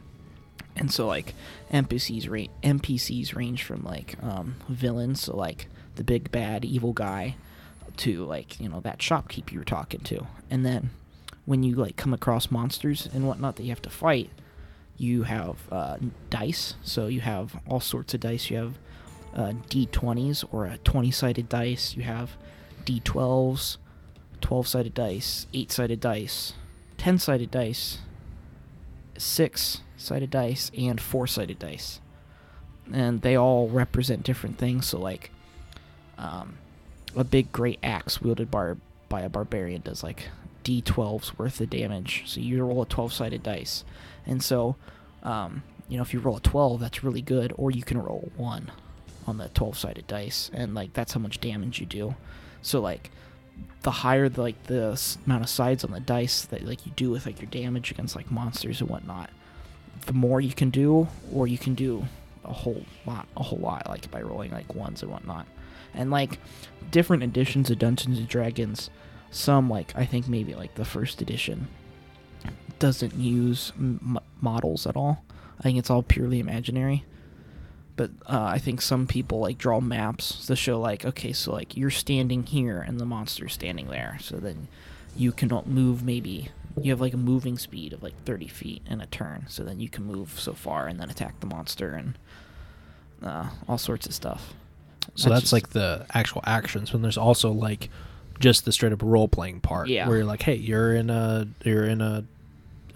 and so like NPCs ra- NPCs range from like um, villains, so like the big bad evil guy, to like you know that shopkeeper you were talking to, and then when you like come across monsters and whatnot that you have to fight, you have uh, dice. So you have all sorts of dice. You have uh, d20s or a 20-sided dice. You have d12s, 12-sided dice, 8-sided dice, 10-sided dice, six sided dice and four sided dice. And they all represent different things. So, like, um, a big great axe wielded by, a barbarian does like d12's worth of damage. So, you roll a 12 sided dice. And so, um, you know, if you roll a 12, that's really good. Or you can roll 1 on the 12 sided dice. And, like, that's how much damage you do. So, like, the higher the, like the amount of sides on the dice that like you do with like your damage against like monsters and whatnot the more you can do, or you can do a whole lot, a whole lot, like by rolling like ones and whatnot. And like different editions of Dungeons and Dragons, some like I think maybe like the first edition doesn't use m- models at all. I think it's all purely imaginary. But uh, I think some people like draw maps to show like okay, so like you're standing here and the monster's standing there, so then you cannot move maybe you have like a moving speed of like 30 feet in a turn so then you can move so far and then attack the monster and uh, all sorts of stuff So that's just- like the actual actions. When there's also like just the straight up role playing part, Yeah. where you're like, hey, you're in a you're in a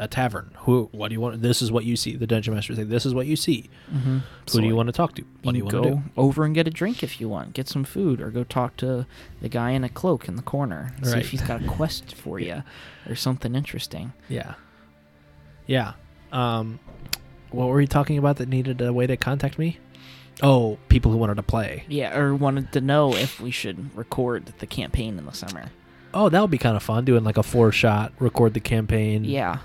a tavern. Who? What do you want? This is what you see. The dungeon master say, this is what you see. mm-hmm. Who do you want to talk to? What do you want go to do? over and get a drink if you want get some food or go talk to the guy in a cloak in the corner see if he's got a quest for *laughs* you or something interesting Yeah, yeah. Um, what were you talking about that needed a way to contact me? Oh, people who wanted to play. yeah or wanted to know if we should record the campaign in the summer Oh, that would be kind of fun doing like a four shot, record the campaign. yeah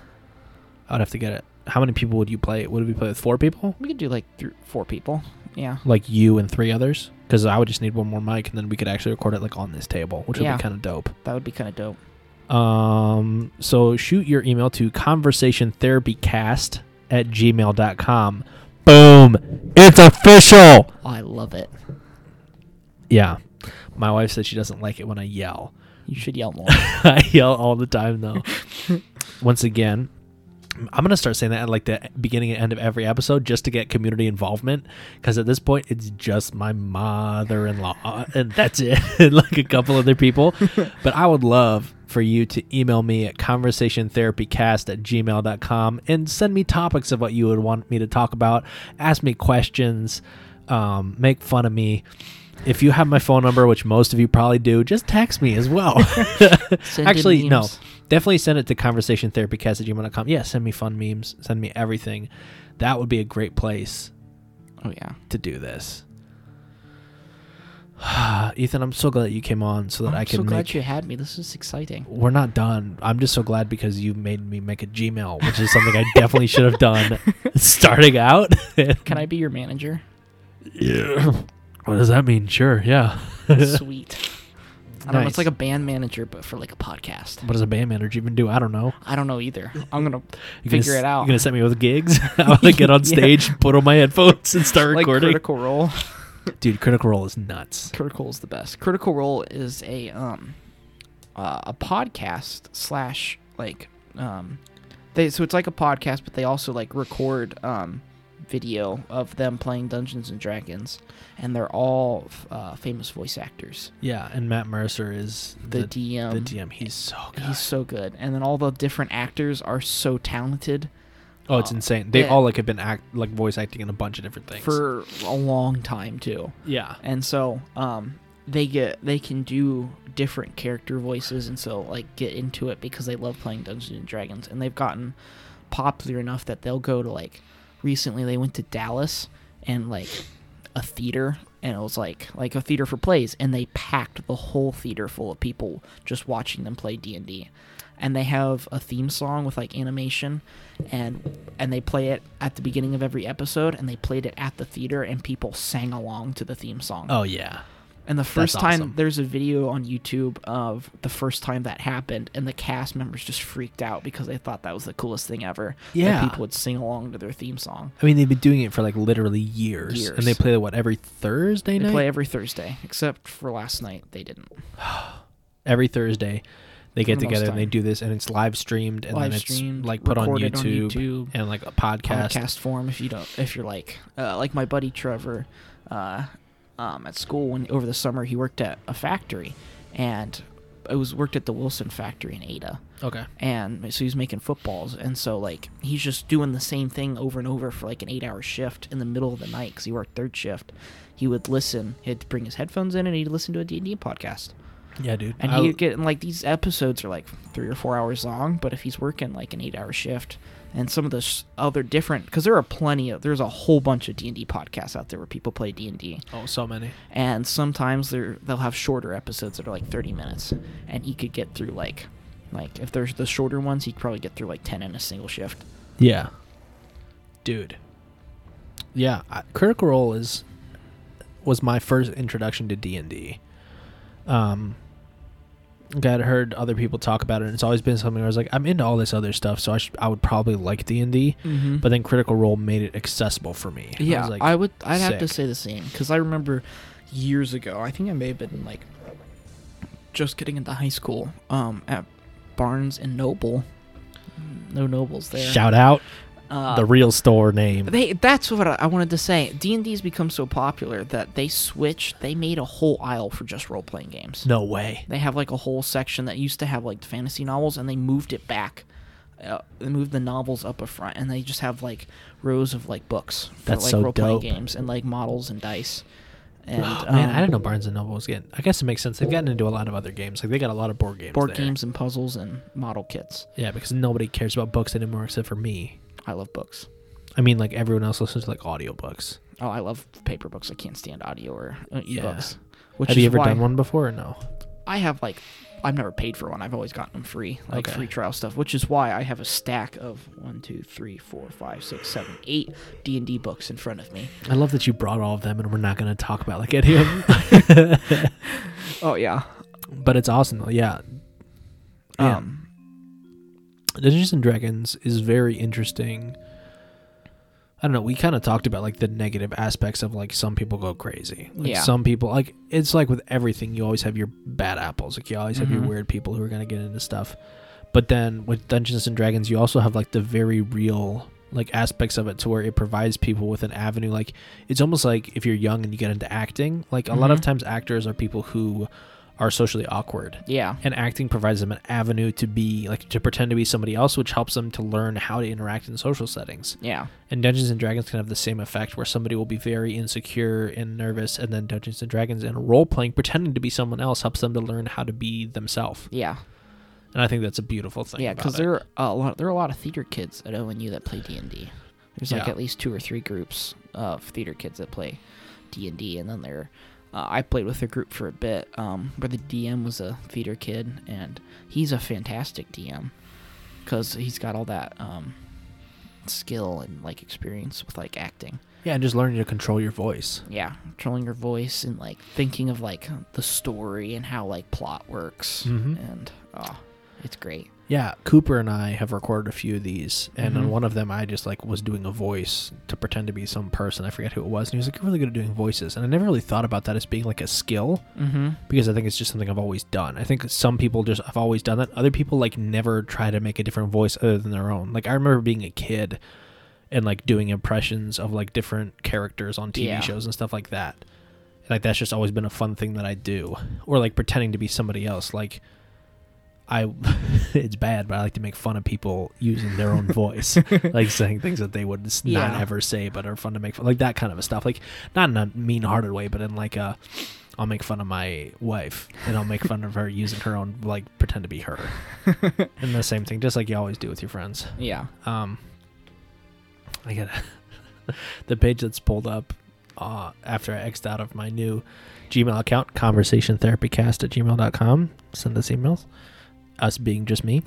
I'd have to get it. How many people would you play? Would we play with four people? we could do like th- four people yeah Like you and three others? Because I would just need one more mic and then we could actually record it like on this table, which would Yeah. be kind of dope. that would be kind of dope Um, so shoot your email to conversationtherapycast at gmail.com. Boom! It's official! i love it Yeah. My wife said she doesn't like it when I yell. you should yell more *laughs* I yell all the time though. *laughs* Once again, I'm gonna start saying that at like the beginning and end of every episode just to get community involvement. Because at this point, it's just my mother-in-law, and that's it, *laughs* and like a couple other people. *laughs* but I would love for you to email me at conversationtherapycast at gmail.com and send me topics of what you would want me to talk about. Ask me questions, um, make fun of me. If you have my phone number, which most of you probably do, just text me as well. *laughs* Actually, no. Definitely send it to conversationtherapycast at gmail.com. Yeah, send me fun memes. Send me everything. That would be a great place oh yeah to do this. *sighs* Ethan, I'm so glad you came on so that I'm I can so glad make. you had me. This is exciting. We're not done. I'm just so glad because you made me make a Gmail, which is something I definitely should have done *laughs* starting out. Can I be your manager? yeah. *laughs* What does that mean? Sure. Yeah. Sweet. *laughs* I don't know. It's like a band manager, but for like a podcast. What does a band manager even do? I don't know. I don't know either. I'm gonna *laughs* You're gonna figure it out. You're gonna send me with gigs. *laughs* I'm gonna get on *laughs* Yeah. stage, put on my headphones, and start like recording. Critical Role. Dude, Critical Role is nuts. Critical is the best. Critical Role is a um uh, a podcast slash like um they so it's like a podcast, but they also like record um video of them playing Dungeons and Dragons, and they're all uh, famous voice actors. Yeah, and Matt Mercer is The, the, DM, the DM. He's so good. he's so good, and then all the different actors are so talented oh, it's uh, insane. They yeah. all like have been act like voice acting in a bunch of different things. for a long time too. yeah, and so um they get they can do different character voices and so like get into it because they love playing Dungeons and Dragons and they've gotten popular enough that they'll go to like recently they went to Dallas and like a theater and it was like like a theater for plays and they packed the whole theater full of people just watching them play D&D and they have a theme song with like animation and and they play it at the beginning of every episode and they played it at the theater and people sang along to the theme song Oh yeah. And the first time awesome. there's a video on YouTube of the first time that happened, and the cast members just freaked out because they thought that was the coolest thing ever. Yeah. people would sing along to their theme song. I mean, they've been doing it for like literally years, Years. and they play it, what every Thursday They night. play every Thursday, except for last night they didn't. *sighs* every Thursday, they get the together and they do this, and it's live streamed, and Live then it's streamed, like put on YouTube, on YouTube, and like a podcast. podcast form. If you don't, if you're like, uh, like my buddy Trevor, uh, um, at school when over the summer he worked at a factory, and it was worked at the Wilson factory in Ada. Okay. and so he's making footballs and so like he's just doing the same thing over and over for like an eight hour shift in the middle of the night because he worked third shift he would listen He'd bring his headphones in and he'd listen to a d&d podcast Yeah, dude. and he'd get and like these episodes are like three or four hours long but if he's working like an eight hour shift and some of the other different because there are plenty of there's a whole bunch of d&d podcasts out there where people play d&d oh, so many. and sometimes they're they'll have shorter episodes that are like 30 minutes and he could get through like like if there's the shorter ones he'd probably get through like 10 in a single shift Yeah. Dude. Yeah, I, Critical Role is was my first introduction to D and D. Um, like, I'd heard other people talk about it, and it's always been something where I was like, I'm into all this other stuff, so I should, I would probably like D and D. mm-hmm. But then Critical Role made it accessible for me. yeah was like, i would i'd have to sick. say the same because i remember years ago i think i may have been like just getting into high school um at barnes and noble no nobles there shout out uh, the real store name. They that's what I I wanted to say. D and D's become so popular that they switched. They made a whole aisle for just role playing games. no way. They have like a whole section that used to have like fantasy novels, and they moved it back. Uh, they moved the novels up a front, and they just have like rows of like books for That's like so role playing games and like models and dice. And Oh, man, I um, didn't know Barnes and Noble was getting. I guess it makes sense. They've gotten into a lot of other games. Like they got a lot of board games. board there. games and puzzles and model kits. Yeah, because nobody cares about books anymore except for me. I love books. I mean, like everyone else listens to like audiobooks. Oh, I love paper books. I can't stand audio or uh, Yeah. ebooks. Which Have you ever done one before or no? I have like I've never paid for one. I've always gotten them free, like Okay. free trial stuff. Which is why I have a stack of one, two, three, four, five, six, seven, eight D and D books in front of me. I love that you brought all of them, and we're not going to talk about like any of *laughs* them. *laughs* Oh yeah. but it's awesome. Yeah, Yeah. Um. Dungeons and Dragons is very interesting. I don't know. We kind of talked about like the negative aspects of like some people go crazy. Like, Yeah. Some people like it's like with everything. You always have your bad apples. Like you always have your Mhm. weird people who are gonna get into stuff. But then with Dungeons and Dragons, you also have like the very real like aspects of it to where it provides people with an avenue. Like it's almost like if you're young and you get into acting. Like a lot of Mhm. times actors are people who are socially awkward Yeah. and acting provides them an avenue to be like to pretend to be somebody else which helps them to learn how to interact in social settings Yeah. and dungeons and dragons can have the same effect where somebody will be very insecure and nervous and then dungeons and dragons and role playing pretending to be someone else helps them to learn how to be themselves Yeah. and i think that's a beautiful thing Yeah. Because there are a lot. There are a lot of theater kids at ONU that play D and D. There's like Yeah. at least two or three groups of theater kids that play D and D, and then there. Uh, I played with a group for a bit, um, where the DM was a theater kid, and he's a fantastic DM because he's got all that um, skill and like experience with like acting. yeah and just learning to control your voice Yeah, controlling your voice and like thinking of like the story and how like plot works, Mhm. and oh, it's great. Yeah cooper and i have recorded a few of these and on Mhm. one of them i just like was doing a voice to pretend to be some person i forget who it was and he was like you're really good at doing voices and i never really thought about that as being like a skill Mm-hmm. because I think it's just something I've always done. I think some people just have always done that. Other people like never try to make a different voice other than their own. Like I remember being a kid and like doing impressions of like different characters on TV Yeah. shows and stuff like that. Like that's just always been a fun thing that I do, or like pretending to be somebody else. Like I, *laughs* it's bad, but I like to make fun of people using their own voice, *laughs* like saying things that they would s- not Yeah. ever say, but are fun to make fun. Like that kind of a stuff. Like not in a mean-hearted way, but in like a, I'll make fun of my wife, and I'll make fun of her using her own like pretend to be her, *laughs* and the same thing, just like you always do with your friends. Yeah. Um, I get the page that's pulled up uh, after I X'd out of my new Gmail account, conversationtherapycast at gmail.com. Send us emails. Us being just me.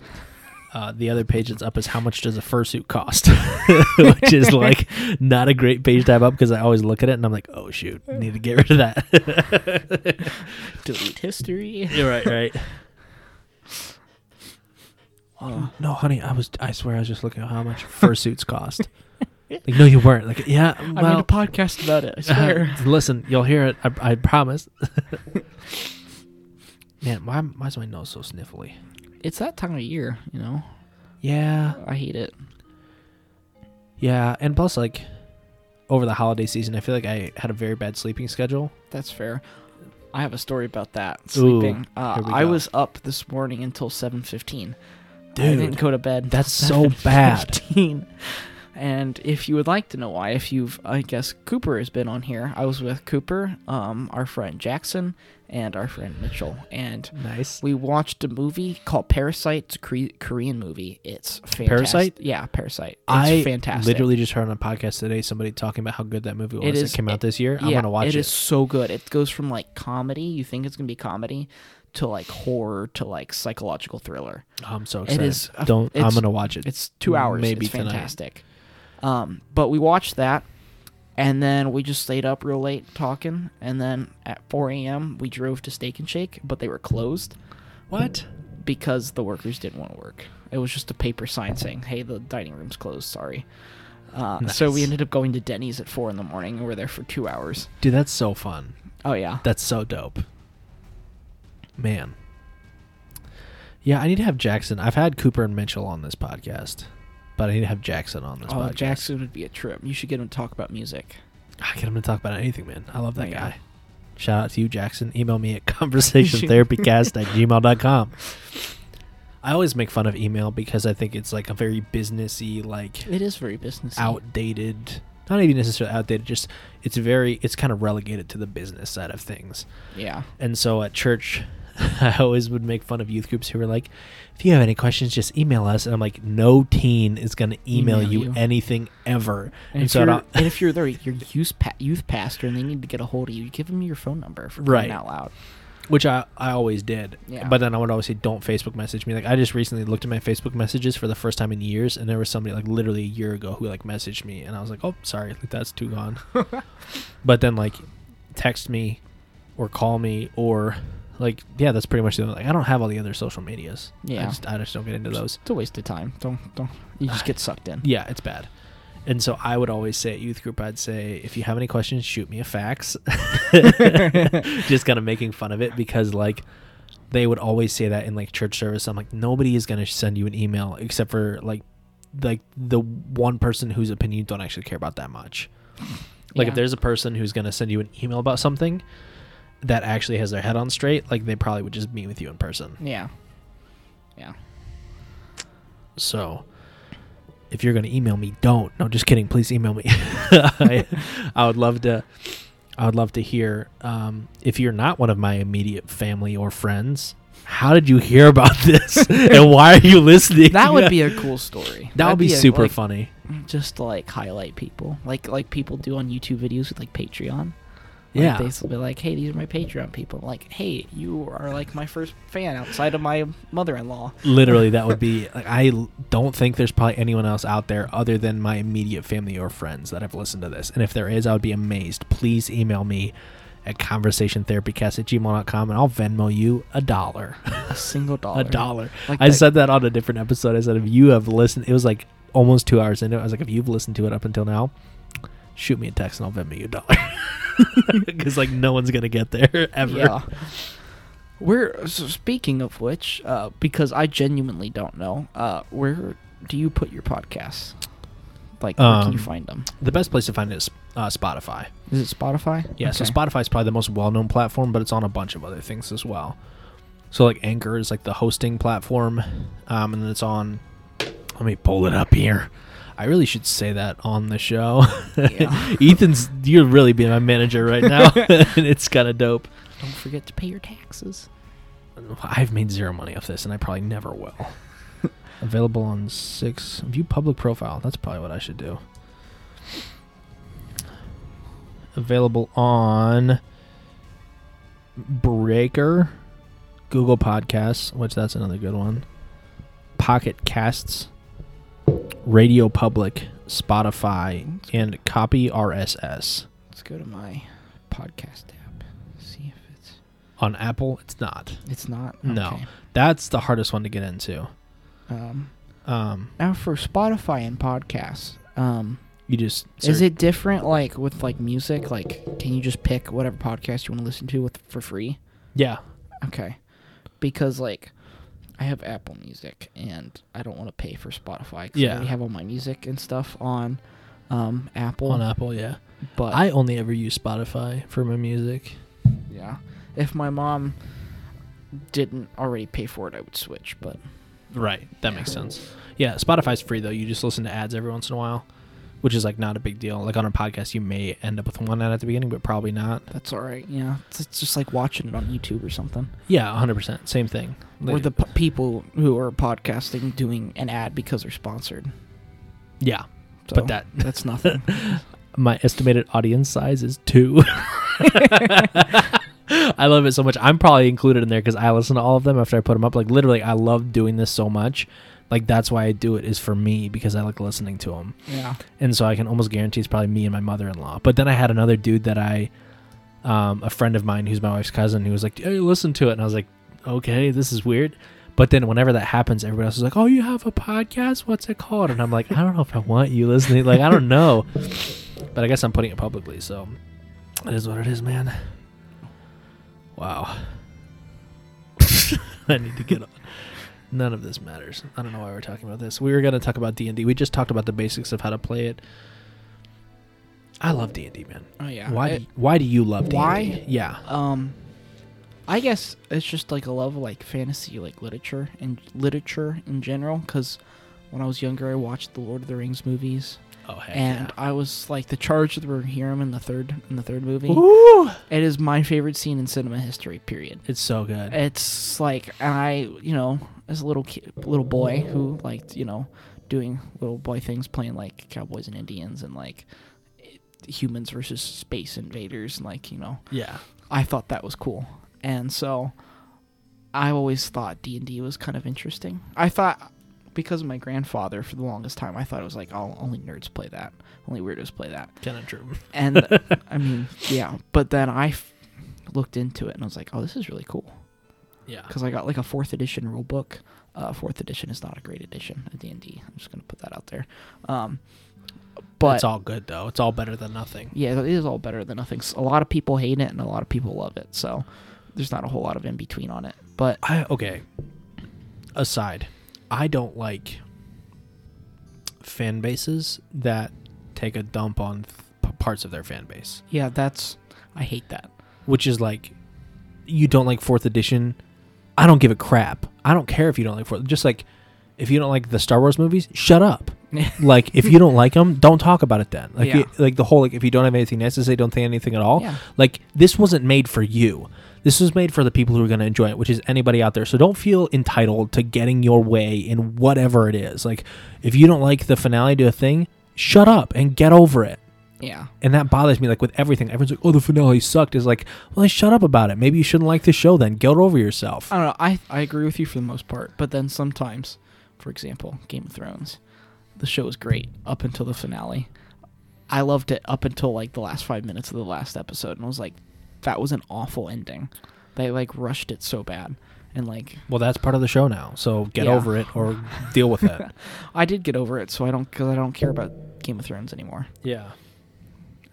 Uh, the other page that's up is how much does a fursuit cost, *laughs* *laughs* which is like not a great page to have up because I always look at it and I'm like, oh shoot, need to get rid of that. *laughs* Delete history. You're right, right. Uh, No, honey, I was. I swear, I was just looking at how much fursuits cost. like, no, you weren't. Like, yeah, I made well, a podcast about it. I swear. listen, you'll hear it. I, I promise. Man, why why is my nose so sniffly? It's that time of year, you know. Yeah, I hate it. yeah, and plus, like, over the holiday season, I feel like I had a very bad sleeping schedule. That's fair. I have a story about that Ooh, sleeping. uh, I was up this morning until seven fifteen. I Dude, didn't go to bed. that's so bad. 7:15. And if you would like to know why, if you've, I guess Cooper has been on here. I was with Cooper, um, our friend Jackson, and our friend Mitchell, and Nice. we watched a movie called Parasite. It's a Kore- Korean movie. It's fantastic. Parasite? Yeah, Parasite. It's I fantastic. literally just heard on a podcast today somebody talking about how good that movie was. It It, is- came out it- this year. I'm gonna watch it. It is so good. It goes from like comedy, you think it's gonna be comedy, to like horror to like psychological thriller. I'm so excited. is a- Don't. I'm gonna watch it. It's two hours. Maybe it's tonight. fantastic. Um, but we watched that, and then we just stayed up real late talking, and then at 4 a.m. we drove to Steak and Shake, but they were closed What? because the workers didn't want to work. It was just a paper sign saying, "Hey, the dining room's closed. Sorry." Uh, So we ended up going to Denny's at four in the morning, and we're there for two hours. Dude, that's so fun. Oh yeah, That's so dope. Man. Yeah, I need to have Jackson. I've had Cooper and Mitchell on this podcast, but I need to have Jackson on this oh podcast. Jackson would be a trip. You should get him to talk about music. I get him to talk about anything, man. I love that Yeah. guy. Shout out to you, Jackson. Email me at *laughs* conversationtherapycast at gmail.com. I always make fun of email because I think it's like a very businessy, like It is very businessy. outdated. Not even necessarily outdated, just it's very, it's kind of relegated to the business side of things. Yeah. And so at church, *laughs* I always would make fun of youth groups who were like, if you have any questions, just email us. And I'm like, no teen is going to email, Email you, you. anything ever. And, if so I you're, don't- and if you're *laughs* their your youth pa- youth pastor and they need to get a hold of you, give them your phone number for Right. out loud. which I, I always did. Yeah. But then I would always say, don't Facebook message me. Like, I just recently looked at my Facebook messages for the first time in years, and there was somebody, like, literally a year ago who, like, messaged me, and I was like, oh, sorry, like, that's too gone. *laughs* but then, like, text me or call me or, like, yeah, that's pretty much the only, like, I don't have all the other social medias. I Yeah. just, I just don't get into those. It's a waste of time. Don't don't. You just get sucked in. Yeah, it's bad. And so I would always say at youth group, I'd say, if you have any questions, shoot me a fax. *laughs* Just kind of making fun of it because, like, they would always say that in like church service. I'm like, nobody is gonna send you an email except for like, like the one person whose opinion you don't actually care about that much. Like, Yeah. if there's a person who's gonna send you an email about something that actually has their head on straight, like they probably would just meet with you in person. Yeah. Yeah. So, if you're going to email me, don't. No, just kidding. Please email me. *laughs* I, I would love to. I would love to hear um, if you're not one of my immediate family or friends. How did you hear about *laughs* this, and *laughs* why are you listening? That would be a cool story. that would That'd be a- super like, funny. Just to, like highlight people, like like people do on YouTube videos with like Patreon. Yeah, Like, they will be like, "Hey, these are my Patreon people." Like, "Hey, you are like my first fan outside of my mother-in-law." literally, that would *laughs* be. Like, I don't think there's probably anyone else out there other than my immediate family or friends that have listened to this. And if there is, I would be amazed. Please email me at conversationtherapycast at gmail.com and I'll Venmo you a dollar. A single *laughs* dollar. a dollar. Like I that- said that on a different episode. I said if you have listened, it was like almost two hours into it. I was like, if you've listened to it up until now, shoot me a text and I'll Venmo you a dollar. *laughs* Because like no one's gonna get there *laughs* ever. Yeah. Where so speaking of which, uh, because I genuinely don't know, uh, where do you put your podcasts? Like, where can you Um, find them? The best place to find it is uh, Spotify. Is it Spotify? Yeah, so Okay. Spotify is probably the most well-known platform, but it's on a bunch of other things as well. So like Anchor is like the hosting platform, um, and then it's on. Let me pull it up here. I really should say that on the show. Yeah. *laughs* Ethan's, you're really being my manager right now, and *laughs* *laughs* it's kind of dope. Don't forget to pay your taxes. I've made zero money off this, and I probably never will. Available on six view public profile. That's probably what I should do. Available on Breaker, Google Podcasts, which that's another good one. Pocket Casts, Radio Public, Spotify, and Copy RSS. Let's go to my podcast app. See if it's On Apple, it's not. it's not. No. Okay. That's the hardest one to get into. Um, Um, now for Spotify and podcasts, um, you just is search- it different like with like music? Like, can you just pick whatever podcast you want to listen to with for free? Yeah, Okay, because like I have Apple Music and I don't want to pay for Spotify. 'cause Yeah. I already have all my music and stuff on um, Apple. on Apple. Yeah, but I only ever use Spotify for my music. yeah, if my mom didn't already pay for it, I would switch. But Right, that makes sense. Yeah, Spotify's free though. You just listen to ads every once in a while, which is like not a big deal. Like on a podcast, you may end up with one ad at the beginning, but probably not. that's all right. Yeah, it's, it's just like watching it on YouTube or something. Yeah, hundred percent, same thing. or the p- people who are podcasting doing an ad because they're sponsored. yeah, So but that *laughs* that's nothing. my estimated audience size is two. *laughs* I love it so much. I'm probably included in there because I listen to all of them after I put them up. Like literally, I love doing this so much. Like that's why I do it is for me because I like listening to them, yeah. and so I can almost guarantee it's probably me and my mother-in-law. But then I had another dude that I, um, a friend of mine who's my wife's cousin, who was like, "Hey, listen to it," and I was like, "Okay, this is weird." But then whenever that happens, everybody else is like, "Oh, you have a podcast? What's it called?" And I'm like, "I don't know if I want you listening. Like, I don't *laughs* know." But I guess I'm putting it publicly, so it is what it is, man. Wow. *laughs* I need to get on. None of this matters. I don't know why we're talking about this. We were going to talk about D&D. We just talked about the basics of how to play it. I love D&D, man. Oh yeah. Why It- do, why do you love D&D? Why? Yeah. Um, I guess it's just like a love of like fantasy, like literature and literature in general. Because when I was younger, I watched the Lord of the Rings movies, Oh, heck and I was like the charge of the Rohirrim in the third in the third movie. Ooh! It is my favorite scene in cinema history. Period. It's so good. It's like, and I, you know, as a little kid, little boy who liked, you know, doing little boy things, playing like cowboys and Indians and like humans versus space invaders, and like you know, yeah. I thought that was cool, and so I always thought D and D was kind of interesting. I thought because of my grandfather for the longest time, I thought it was like, oh, only nerds play that, only weirdos play that, Kind of true. and *laughs* I mean, yeah. But then I f- looked into it and I was like, oh, this is really cool Yeah. because I got like a fourth edition rule book. Uh, fourth edition is not a great edition of D and D. I'm just gonna put that out there. Um, but it's all good, though. It's all better than nothing. yeah, it is all better than nothing. A lot of people hate it and a lot of people love it. So there's not a whole lot of in between on it. But I okay. Aside, I don't like fan bases that take a dump on th- parts of their fan base, yeah, that's I hate that. which is like you don't like fourth edition. I don't give a crap. I don't care if you don't like fourth. Just like if you don't like the Star Wars movies, shut up. *laughs* like if you don't like them, don't talk about it then. Like Yeah. you- like the whole like if you don't have anything nice to say, don't say anything at all. Yeah. Like this wasn't made for you. This was made for the people who are going to enjoy it, which is anybody out there. So don't feel entitled to getting your way in whatever it is. Like if you don't like the finale to a thing, shut up and get over it. Yeah. And that bothers me like with everything. Everyone's like, "Oh, the finale sucked." Is like, "Well, then shut up about it. Maybe you shouldn't like the show then. Get over yourself." I don't know. I I agree with you for the most part, but then sometimes, for example, Game of Thrones, the show was great up until the finale. I loved it up until like the last five minutes of the last episode, and I was like, that was an awful ending. They like rushed it so bad, and like Well, that's part of the show now. So get Yeah. over it or deal with it. *laughs* I did get over it, so I don't because I don't care about Game of Thrones anymore. yeah.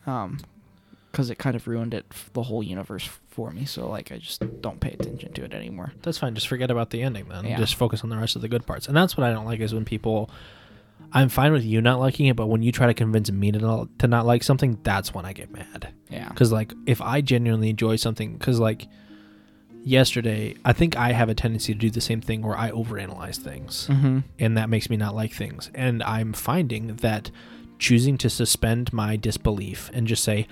Um, because it kind of ruined it the whole universe for me. So like I just don't pay attention to it anymore. That's fine. Just forget about the ending then. Yeah. Just focus on the rest of the good parts. And that's what I don't like is when people I'm fine with you not liking it, but when you try to convince me to not, to not like something, that's when I get mad. Yeah. Because like if I genuinely enjoy something, because like yesterday, I think I have a tendency to do the same thing where I overanalyze things, Mm-hmm. and that makes me not like things. And I'm finding that choosing to suspend my disbelief and just say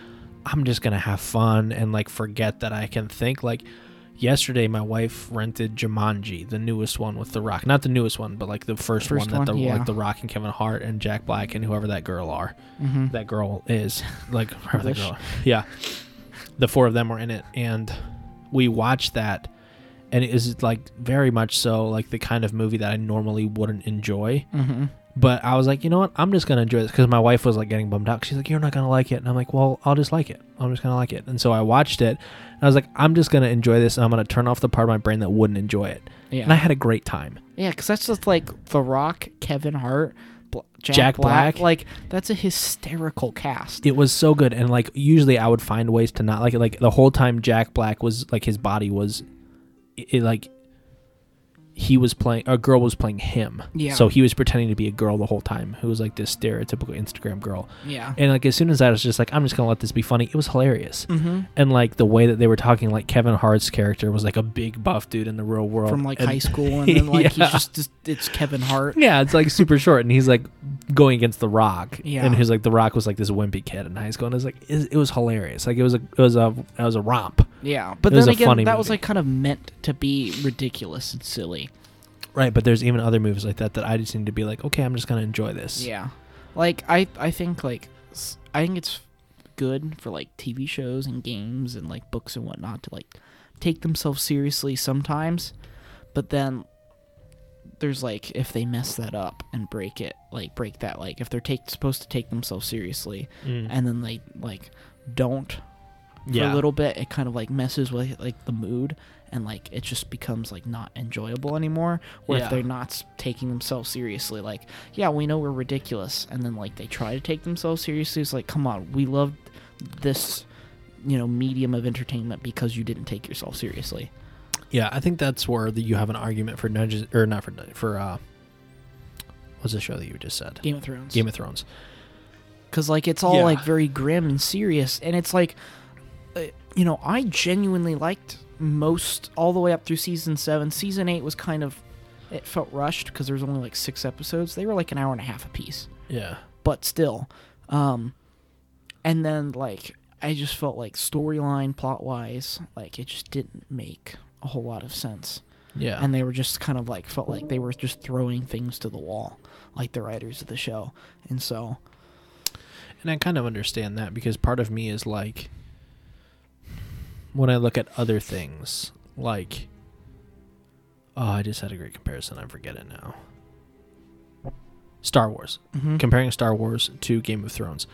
I'm just gonna have fun and like forget that I can think like. Yesterday, my wife rented Jumanji, the newest one with The Rock. Not the newest one, but like the first, First one that the yeah. like The Rock and Kevin Hart and Jack Black and whoever that girl are Mm-hmm. that girl is *laughs* like whoever that girl yeah the four of them were in it and we watched that and it is like very much so like the kind of movie that i normally wouldn't enjoy Mm-hmm. But i was like you know what i'm just gonna enjoy this because my wife was like getting bummed out she's like you're not gonna like it and i'm like well i'll just like it i'm just gonna like it and so i watched it and i was like i'm just gonna enjoy this and i'm gonna turn off the part of my brain that wouldn't enjoy it Yeah. and i had a great time Yeah, because that's just like The Rock, Kevin Hart, Jack, Jack Black. Black. Like that's a hysterical cast. it was so good and like usually i would find ways to not like it like the whole time jack black was like his body was it, like he was playing a girl was playing him Yeah. so he was pretending to be a girl the whole time who was like this stereotypical instagram girl Yeah. and like as soon as i was just like i'm just gonna let this be funny it was hilarious Mm-hmm. and like the way that they were talking like kevin hart's character was like a big buff dude in the real world From like and- high school, *laughs* and then like Yeah. he's just, just it's Kevin Hart. yeah, it's like super short, and he's like going against the Rock. Yeah. and he's like the Rock was like this wimpy kid in high school, and it was like it, it was hilarious. Like it was a it was a it was a romp, Yeah, but It was then a again, funny that was movie. like kind of meant to be ridiculous and silly. right? But there's even other movies like that that I just need to be like, okay, I'm just gonna enjoy this. Yeah, like I I think like s- I think it's good for like TV shows and games and like books and whatnot to like take themselves seriously sometimes, but then there's like if they mess that up and break it, like break that like if they're take supposed to take themselves seriously Mm. and then they like don't for yeah. a little bit it kind of like messes with like the mood and like it just becomes like not enjoyable anymore or Yeah. if they're not taking themselves seriously like yeah we know we're ridiculous and then like they try to take themselves seriously it's like come on we loved this you know medium of entertainment because you didn't take yourself seriously yeah, I think that's where the, you have an argument for nudges or not for for uh, what's the show that you just said? game of thrones Game of Thrones. because like it's all Yeah. like very grim and serious and it's like you know i genuinely liked most all the way up through season 7 season 8 was kind of it felt rushed because there was only like six episodes. They were like an hour and a half a piece Yeah, but still um and then like i just felt like storyline plot wise like it just didn't make a whole lot of sense. Yeah, and they were just kind of like felt like they were just throwing things to the wall like the writers of the show. And so And I kind of understand that because part of me is like, when I look at other things, like, oh, I just had a great comparison. I forget it now. Star Wars. mhm. Comparing Star Wars to Game of Thrones.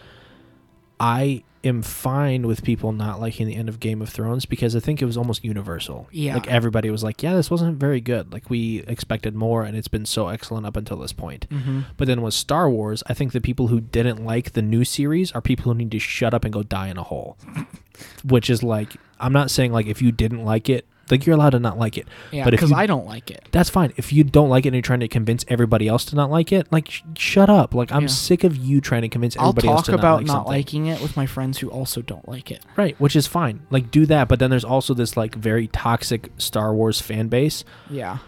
I am fine with people not liking the end of Game of Thrones because I think it was almost universal. Yeah. Like everybody was like, yeah, this wasn't very good. Like we expected more and it's been so excellent up until this point. Mhm. But then with Star Wars, I think the people who didn't like the new series are people who need to shut up and go die in a hole. *laughs* Which is like, I'm not saying like if you didn't like it, like you're allowed to not like it. Yeah, but because I don't like it. that's fine. If you don't like it and you're trying to convince everybody else to not like it, like sh- shut up. Like I'm Yeah. sick of you trying to convince I'll everybody else talk to about not, like not something. liking it with my friends who also don't like it. Right, which is fine. Like do that, but then there's also this like very toxic Star Wars fan base Yeah.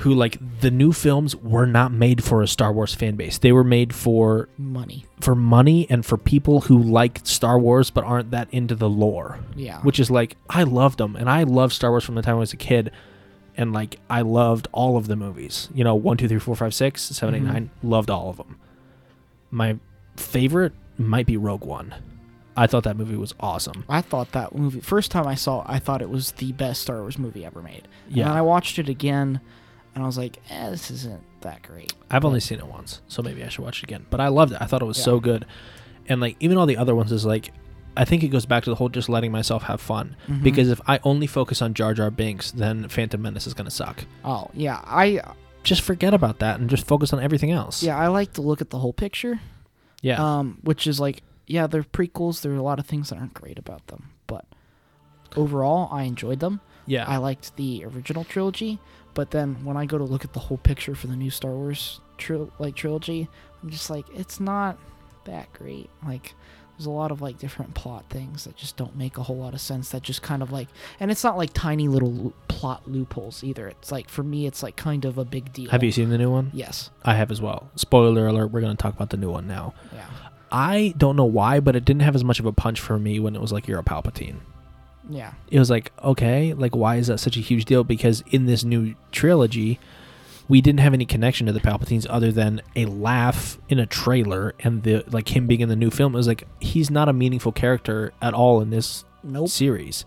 Who like the new films were not made for a Star Wars fan base. They were made for Money. for money and for people who like Star Wars but aren't that into the lore. Yeah. Which is like I loved them and I loved Star Wars from the time I was a kid. And like I loved all of the movies. You know, one, two, three, four, five, six, seven, eight, Mhm. nine. Loved all of them. My favorite might be Rogue One. I thought that movie was awesome. I thought that movie first time I saw it, I thought it was the best Star Wars movie ever made. And Yeah. then I watched it again and I was like, eh, this isn't that great. I've only seen it once, so maybe I should watch it again. But I loved it. I thought it was Yeah. so good. And like even all the other ones is like I think it goes back to the whole just letting myself have fun. Mhm. Because if I only focus on Jar Jar Binks, then Phantom Menace is gonna suck. Oh, yeah. I Just forget about that and just focus on everything else. yeah, I like to look at the whole picture. Yeah. Um, which is like yeah, they're prequels, there are a lot of things that aren't great about them, but overall I enjoyed them. Yeah. I liked the original trilogy, but then when I go to look at the whole picture for the new Star Wars tril- like trilogy, I'm just like it's not that great. Like there's a lot of like different plot things that just don't make a whole lot of sense that just kind of like and it's not like tiny little lo- plot loopholes either. It's like for me it's like kind of a big deal. have you seen the new one? Yes. I have as well. Spoiler alert, we're going to talk about the new one now. Yeah. I don't know why, but it didn't have as much of a punch for me when it was like you're a Palpatine. Yeah. It was like, okay, like why is that such a huge deal? Because in this new trilogy, we didn't have any connection to the Palpatines other than a laugh in a trailer and the like him being in the new film. It was like he's not a meaningful character at all in this Nope. series.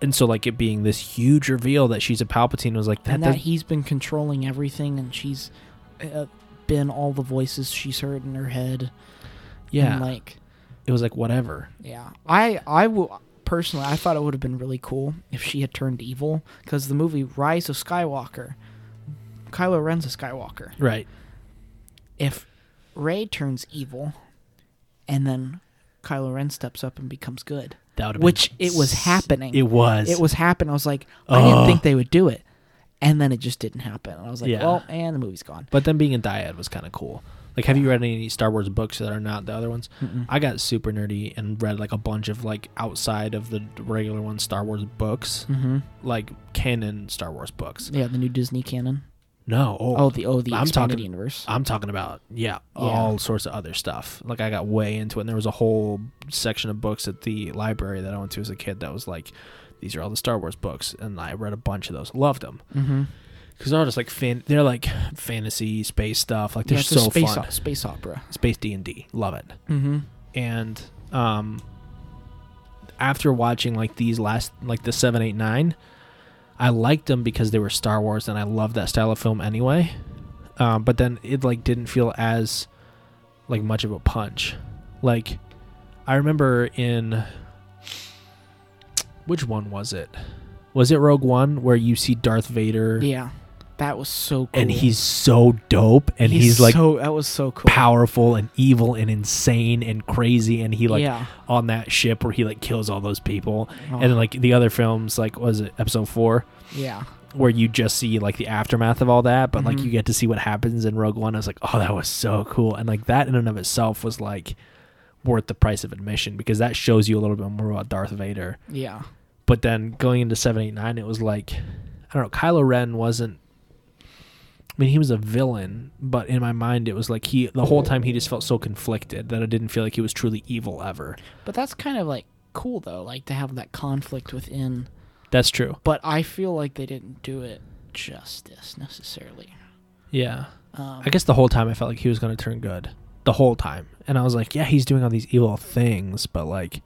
And so like it being this huge reveal that she's a Palpatine was like that, and that does- he's been controlling everything and she's uh, been all the voices she's heard in her head. yeah. And like it was like whatever. Yeah, I I will personally I thought it would have been really cool if she had turned evil because the movie Rise of Skywalker, Kylo Ren's a Skywalker. Right. If Rey turns evil, and then Kylo Ren steps up and becomes good, That would have which it was happening. It was. It was happening. I was like, I didn't think they would do it, and then it just didn't happen. And I was like, Yeah. well, and the movie's gone. But then being a dyad was kind of cool. Like, have you read any Star Wars books that are not the other ones? I got super nerdy and read like a bunch of like outside of the regular one Star Wars books, Mm-hmm. like canon Star Wars books. Yeah, the new Disney canon. No, oh, Oh, the oh the I'm expanded talking- universe. I'm talking about yeah, Yeah. all sorts of other stuff. Like I got way into it, and there was a whole section of books at the library that I went to as a kid that was like, these are all the Star Wars books, and I read a bunch of those. Loved them Mm-hmm. Because they're all just like fan. They're like fantasy space stuff. Like they're yeah, so space fun. o- space opera. Space D and D, love it. Mm-hmm. and um after watching like these last like the 7 8 9 i liked them because they were star wars and i love that style of film anyway um, but then it like didn't feel as like much of a punch like i remember in which one was it was it rogue one where you see darth vader Yeah, that was so cool. and he's so dope and he's, like so that was so cool. powerful and evil and insane and crazy and he like yeah, on that ship where he like kills all those people. Oh, and then like the other films like was it episode four? Yeah, where you just see like the aftermath of all that but like Mhm. you get to see what happens in rogue one. I was like oh that was so cool. And like that in and of itself was like worth the price of admission because that shows you a little bit more about darth vader. Yeah, but then going into 789 it was like i don't know kylo ren wasn't mean, he was a villain, but in my mind, it was like he the whole time he just felt so conflicted that I didn't feel like he was truly evil ever. but that's kind of like cool though, like to have that conflict within. That's true. But I feel like they didn't do it justice necessarily. Yeah. Um, I guess the whole time I felt like he was going to turn good. The whole time. And I was like, yeah, he's doing all these evil things, but like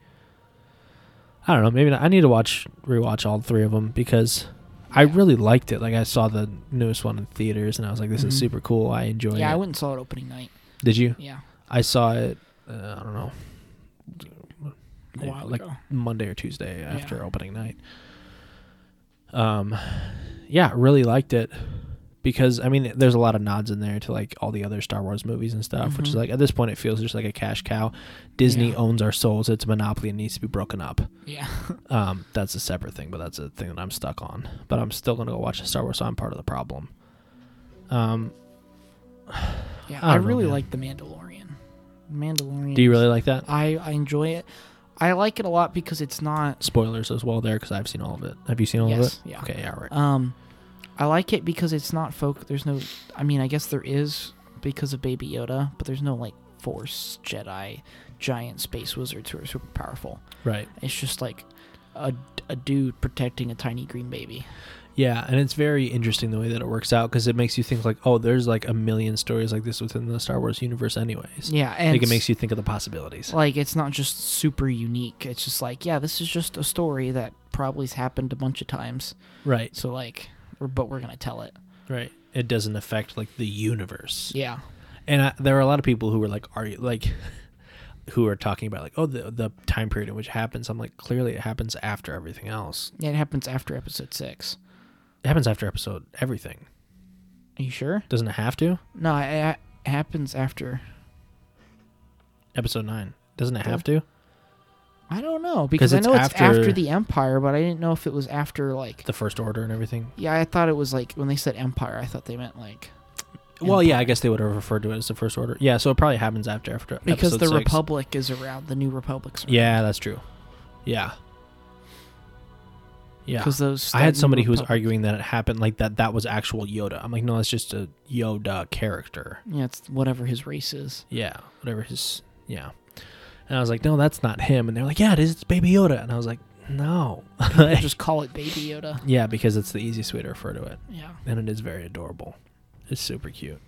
I don't know, maybe not. I need to watch rewatch all three of them because I really liked it. Like I saw the newest one in theaters and I was like this is Mhm. super cool. I enjoy it. yeah, it. I went and saw it opening night. Did you? Yeah, I saw it uh, I don't know. like ago. Monday or Tuesday after opening night. Um, yeah, really liked it because I mean, there's a lot of nods in there to like all the other Star Wars movies and stuff, which is Mhm. like at this point it feels just like a cash cow. Disney Yeah. owns our souls; it's a monopoly and needs to be broken up. Yeah, *laughs* Um, that's a separate thing, but that's a thing that I'm stuck on. But I'm still gonna go watch the Star Wars, so I'm part of the problem. Um, *sighs* yeah. I I, don't know, really like the Mandalorian. Mandalorian. do you really like that? I I enjoy it. I like it a lot because it's not. Spoilers as well there because I've seen all of it. Have you seen all of Yes, it? yeah. Okay, yeah, right. Um, I like it because it's not folk. There's no. I mean, I guess there is because of Baby Yoda, but there's no like Force Jedi, giant space wizards who are super powerful. Right. It's just like a, a dude protecting a tiny green baby. Yeah, and it's very interesting the way that it works out because it makes you think like, oh, there's like a million stories like this within the Star Wars universe, anyways. Yeah, and like it makes you think of the possibilities. like it's not just super unique. It's just like yeah, this is just a story that probably's happened a bunch of times. Right, So like, but we're gonna tell it. right. It doesn't affect like the universe. Yeah. And I, there are a lot of people who were like, are you like, *laughs* who are talking about like, oh, the the time period in which it happens. I'm like, clearly it happens after everything else. Yeah, it happens after episode six. It happens after episode everything. Are you sure? Doesn't it have to? No, it, it happens after. Episode nine. Doesn't it have to? I don't know because I it's know it's after- after the Empire, but I didn't know if it was after like. The First Order and everything. Yeah, I thought it was like when they said Empire, I thought they meant like Well, yeah, I guess they would have referred to it as the First Order. Yeah, so it probably happens after after because the six. Republic is around. The New Republic's around. Yeah, that's true. Yeah. Yeah. because those. I had somebody who was arguing that it happened like that that was actual Yoda. I'm like, no, it's just a Yoda character. Yeah, it's whatever his race is. Yeah, whatever his yeah. And I was like, no, that's not him. And they're like, yeah, it is. It's Baby Yoda. And I was like, no. *laughs* Just call it Baby Yoda. yeah, because it's the easiest way to refer to it, Yeah. and it is very adorable. It's super cute.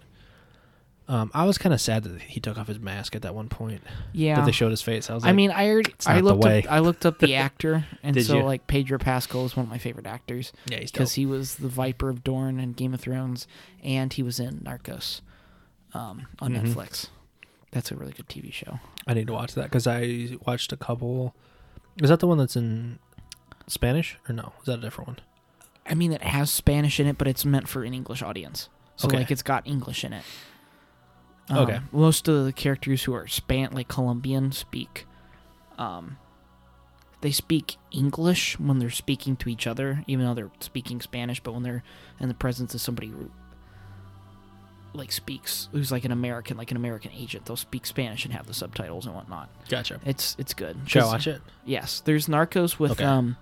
Um, I was kind of sad that he took off his mask at that one point. Yeah. That they showed his face. I was like, I mean, I already, I looked up I looked up the *laughs* actor, and so you? like Pedro Pascal is one of my favorite actors yeah, he's because he was the Viper of Dorne in Game of Thrones, and he was in Narcos, um, on Mhm. Netflix. That's a really good TV show. I need to watch that because I watched a couple. Is that the one that's in Spanish or no? Is that a different one? I mean, it has Spanish in it, but it's meant for an English audience. So Okay. like, it's got English in it. Um, Okay. Most of the characters who are span like Colombian speak, um, they speak English when they're speaking to each other, even though they're speaking Spanish. But when they're in the presence of somebody who like speaks, who's like an American, like an American agent, they'll speak Spanish and have the subtitles and whatnot. Gotcha. It's it's good. Should I watch it? Yes, there's Narcos with Okay. um,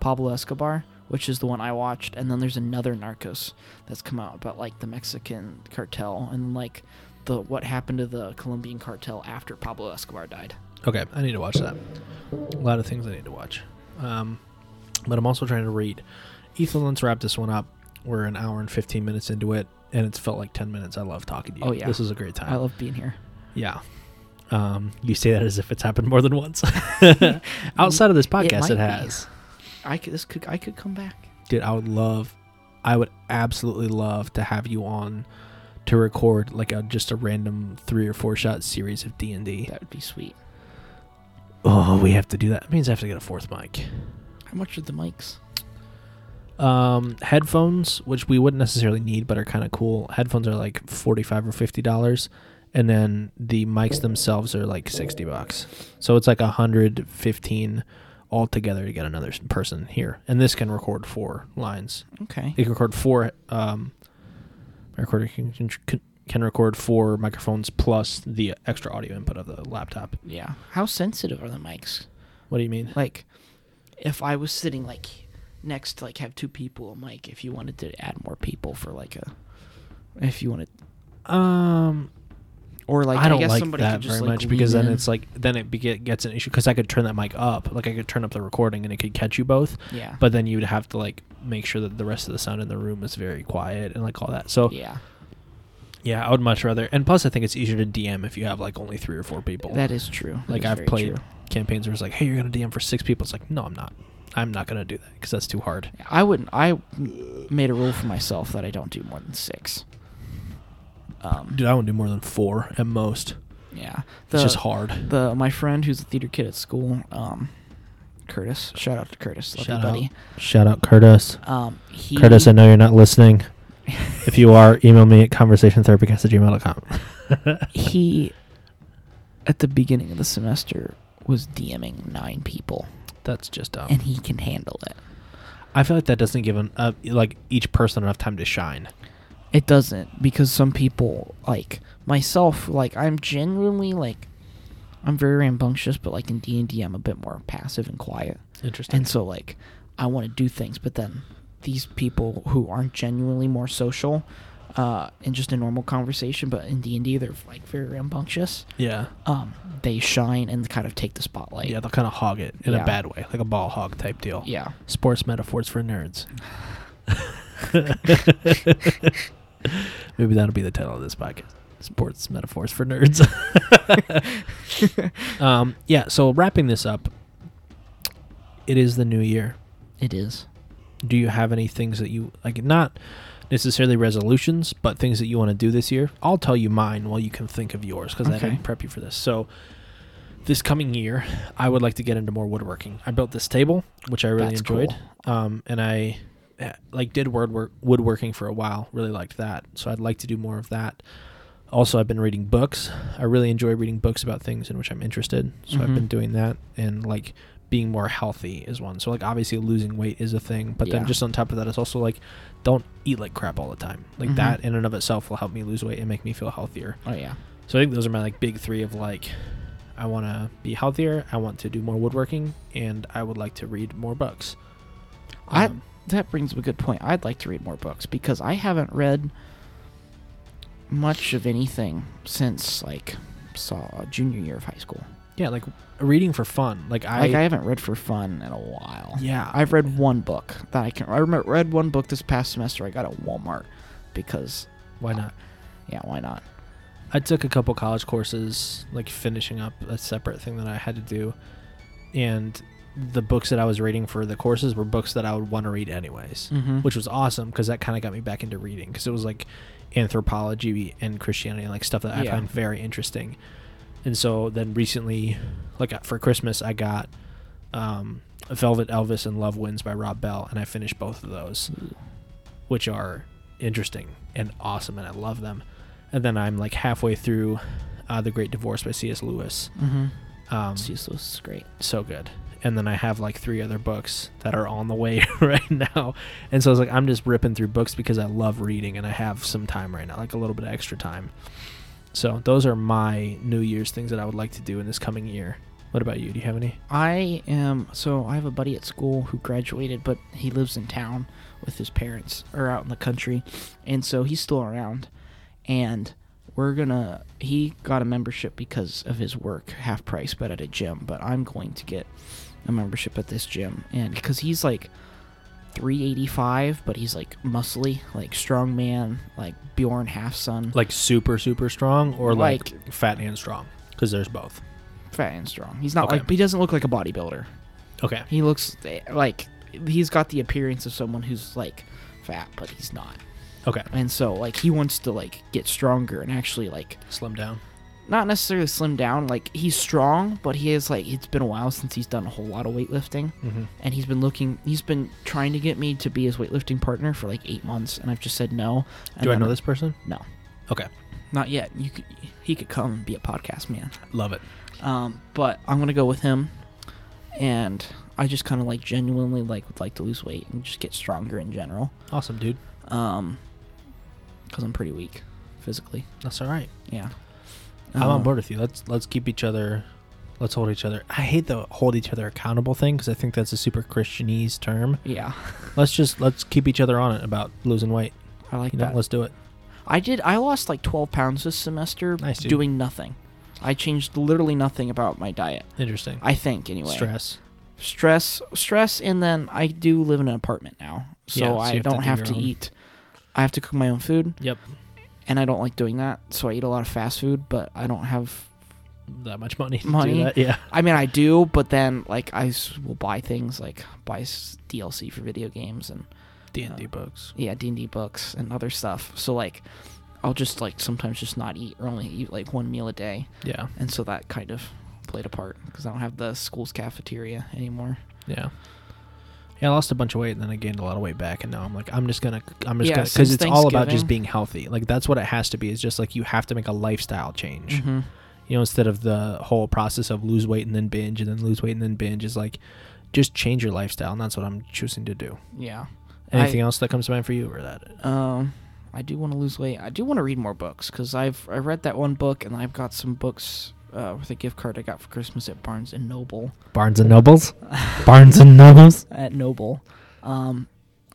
Pablo Escobar, which is the one I watched, and then there's another Narcos that's come out about like the Mexican cartel and like the what happened to the Colombian cartel after Pablo Escobar died. Okay, I need to watch that. A lot of things I need to watch. Um, but I'm also trying to read. Ethan, let's wrap this one up. We're an hour and 15 minutes into it, and it's felt like 10 minutes. I love talking to you. Oh, yeah. This is a great time. I love being here. yeah. Um, you say that as if it's happened more than once. *laughs* *laughs* Outside of this podcast, it, be. has. I could this could I could come back. Dude, I would love, I would absolutely love to have you on to record like a just a random three or four shot series of D and D. That would be sweet. Oh, we have to do that. That means I have to get a fourth mic. How much are the mics? Um, headphones, which we wouldn't necessarily need, but are kind of cool. Headphones are like forty-five or fifty dollars, and then the mics themselves are like sixty bucks. So it's like a hundred fifteen altogether to get another person here. And this can record four lines. Okay. It can record four. Um, my recorder can, can can record four microphones plus the extra audio input of the laptop. Yeah. How sensitive are the mics? What do you mean? Like, if I was sitting like next like have two people a mic, if you wanted to add more people for like a, if you wanted, Um, or like I don't guess like somebody that very like, much because then in. it's like then it be- gets an issue because I could turn that mic up, like I could turn up the recording and it could catch you both, yeah, but then you'd have to like make sure that the rest of the sound in the room is very quiet and like all that. So yeah, yeah, I would much rather. And plus, I think it's easier to DM if you have like only three or four people. that is true. That like is I've played true. campaigns where it's like, hey, you're gonna DM for six people. It's like, no, I'm not. I'm not gonna do that because that's too hard. I wouldn't. I made a rule for myself that I don't do more than six. Um, Dude, I won't do more than four at most. yeah, it's just hard. The my friend who's a theater kid at school, um, Curtis. Shout out to Curtis, love Shout you, out, buddy. shout out, Curtis. Um, he, Curtis, I know you're not listening. *laughs* if you are, email me at conversationtherapycast at gmail.com. *laughs* he at the beginning of the semester was DMing nine people, That's just dumb. and he can handle it. I feel like that doesn't give an, uh, like each person enough time to shine. It doesn't because some people like myself, like I'm genuinely like I'm very rambunctious, but like in D and I'm a bit more passive and quiet, Interesting. and so like I want to do things, but then these people who aren't genuinely more social, uh, in just a normal conversation, but in D and D they're like very rambunctious. yeah, Um, they shine and kind of take the spotlight. yeah, they'll kind of hog it in Yeah. a bad way, like a ball hog type deal. yeah. Sports metaphors for nerds. *laughs* Maybe that'll be the title of this podcast. Sports metaphors for nerds. *laughs* *laughs* um, yeah. So wrapping this up, it is the new year. It is. do you have any things that you like not necessarily resolutions but things that you want to do this year i'll tell you mine while you can think of yours because i didn't prep you for this so this coming year i would like to get into more woodworking i built this table which i really That's enjoyed cool. um, and i eh, like did woodwork woodworking for a while really liked that so i'd like to do more of that also, I've been reading books. I really enjoy reading books about things in which I'm interested. So I've Mhm. been doing that, and like being more healthy is one. So like obviously losing weight is a thing, but then just on top of that, it's also like don't eat like crap all the time. Like Mhm. that in and of itself will help me lose weight and make me feel healthier. Oh yeah. So I think those are my like big three of like I want to be healthier, I want to do more woodworking, and I would like to read more books. I Um, that brings up a good point. I'd like to read more books because I haven't read much of anything since like saw junior year of high school. Yeah, like reading for fun. Like I, like I haven't read for fun in a while. yeah, I've read one book that I can. I remember read one book this past semester. I got at Walmart because why not? yeah, why not? I took a couple college courses, like finishing up a separate thing that I had to do, and the books that I was reading for the courses were books that I would want to read anyways, Mm-hmm. which was awesome because that kind of got me back into reading because it was like anthropology and Christianity, like stuff that I Yeah. find very interesting. And so then recently, like uh, for Christmas, I got um, Velvet Elvis and Love Wins by Rob Bell, and I finished both of those, which are interesting and awesome, and I love them. And then I'm like halfway through uh, The Great Divorce by C.S. Lewis. Mm-hmm. Um, this is great. so good. And then I have like three other books that are on the way *laughs* right now. And so I was like, I'm just ripping through books because I love reading and I have some time right now, like a little bit of extra time. So those are my New Year's things that I would like to do in this coming year. What about you? Do you have any? I am so I have a buddy at school who graduated, but he lives in town with his parents or out in the country, and so he's still around. And we're gonna he got a membership because of his work, half price, but at a gym. But I'm going to get a membership at this gym, and because he's like 385, but he's like muscly, like strong man, like Bjorn half son, Like super, super strong or like, Like- fat and strong? Because there's both. fat and strong. He's not Okay. like he doesn't look like a bodybuilder. Okay. He looks eh, like he's got the appearance of someone who's like fat, but he's not. Okay. And so like he wants to like get stronger and actually like Slim down. Not necessarily slim down. Like he's strong, but he is like it's been a while since he's done a whole lot of weightlifting, Mm-hmm. and he's been looking. He's been trying to get me to be his weightlifting partner for like eight months, and I've just said no. And Do I know this person? No, Okay. not yet. You could. He could come and be a podcast man. Love it. Um, but I'm gonna go with him, and I just kind of like genuinely like would like to lose weight and just get stronger in general. Awesome, dude. Um, because I'm pretty weak physically. That's all right. Yeah. I'm on Um, board with you. Let's let's keep each other. Let's hold each other. I hate the hold each other accountable thing because I think that's a super Christianese term. Yeah, *laughs* Let's just let's keep each other on it about losing weight. I like You know, that. let's do it. I did. I lost like 12 pounds this semester Nice, dude. doing nothing. I changed literally nothing about my diet. Interesting. I think anyway. Stress. stress, stress, and then I do live in an apartment now, so, Yeah, so you I have to don't do have your to own. eat. I have to cook my own food, Yep. And I don't like doing that. So I eat a lot of fast food, but I don't have. That much money. To Money? Do that. Yeah. I mean, I do, but then like I will buy things like buy DLC for video games and D and D uh, books. yeah, D and D books and other stuff. So like, I'll just like sometimes just not eat or only eat like one meal a day, Yeah. and so that kind of played a part because I don't have the school's cafeteria anymore. Yeah. Yeah, I lost a bunch of weight and then I gained a lot of weight back, and now I'm like, I'm just gonna, I'm just Yeah, gonna, because since it's all about just Thanksgiving- being healthy. Like that's what it has to be. It's just like you have to make a lifestyle change. Mm-hmm. you know instead of the whole process of lose weight and then binge and then lose weight and then binge is like just change your lifestyle and that's what i'm choosing to do Yeah. anything else that comes to mind for you or that Um, I do want to lose weight. I do want to read more books because I've I read that one book and I've got some books uh, with a gift card I got for Christmas at Barnes and Noble. barnes and nobles barnes and nobles *laughs* At Noble, um,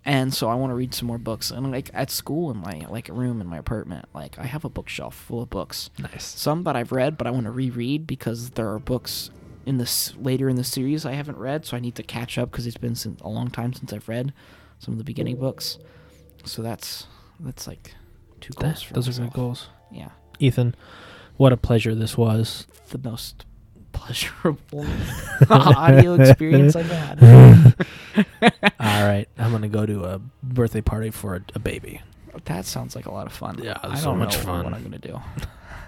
and so I want to read some more books. And like at school in my like room in my apartment, like I have a bookshelf full of books. nice Some that I've read, but I want to reread because there are books in this later in the series I haven't read, so I need to catch up because it's been since, a long time since I've read some of the beginning books. So that's that's like two goals. That- for those are good goals Yeah, ethan what a pleasure this was the most pleasurable *laughs* audio experience I've had. *laughs* all right i'm gonna go to a birthday party for a, a baby That sounds like a lot of fun. Yeah, I so don't much know fun. what I'm gonna do.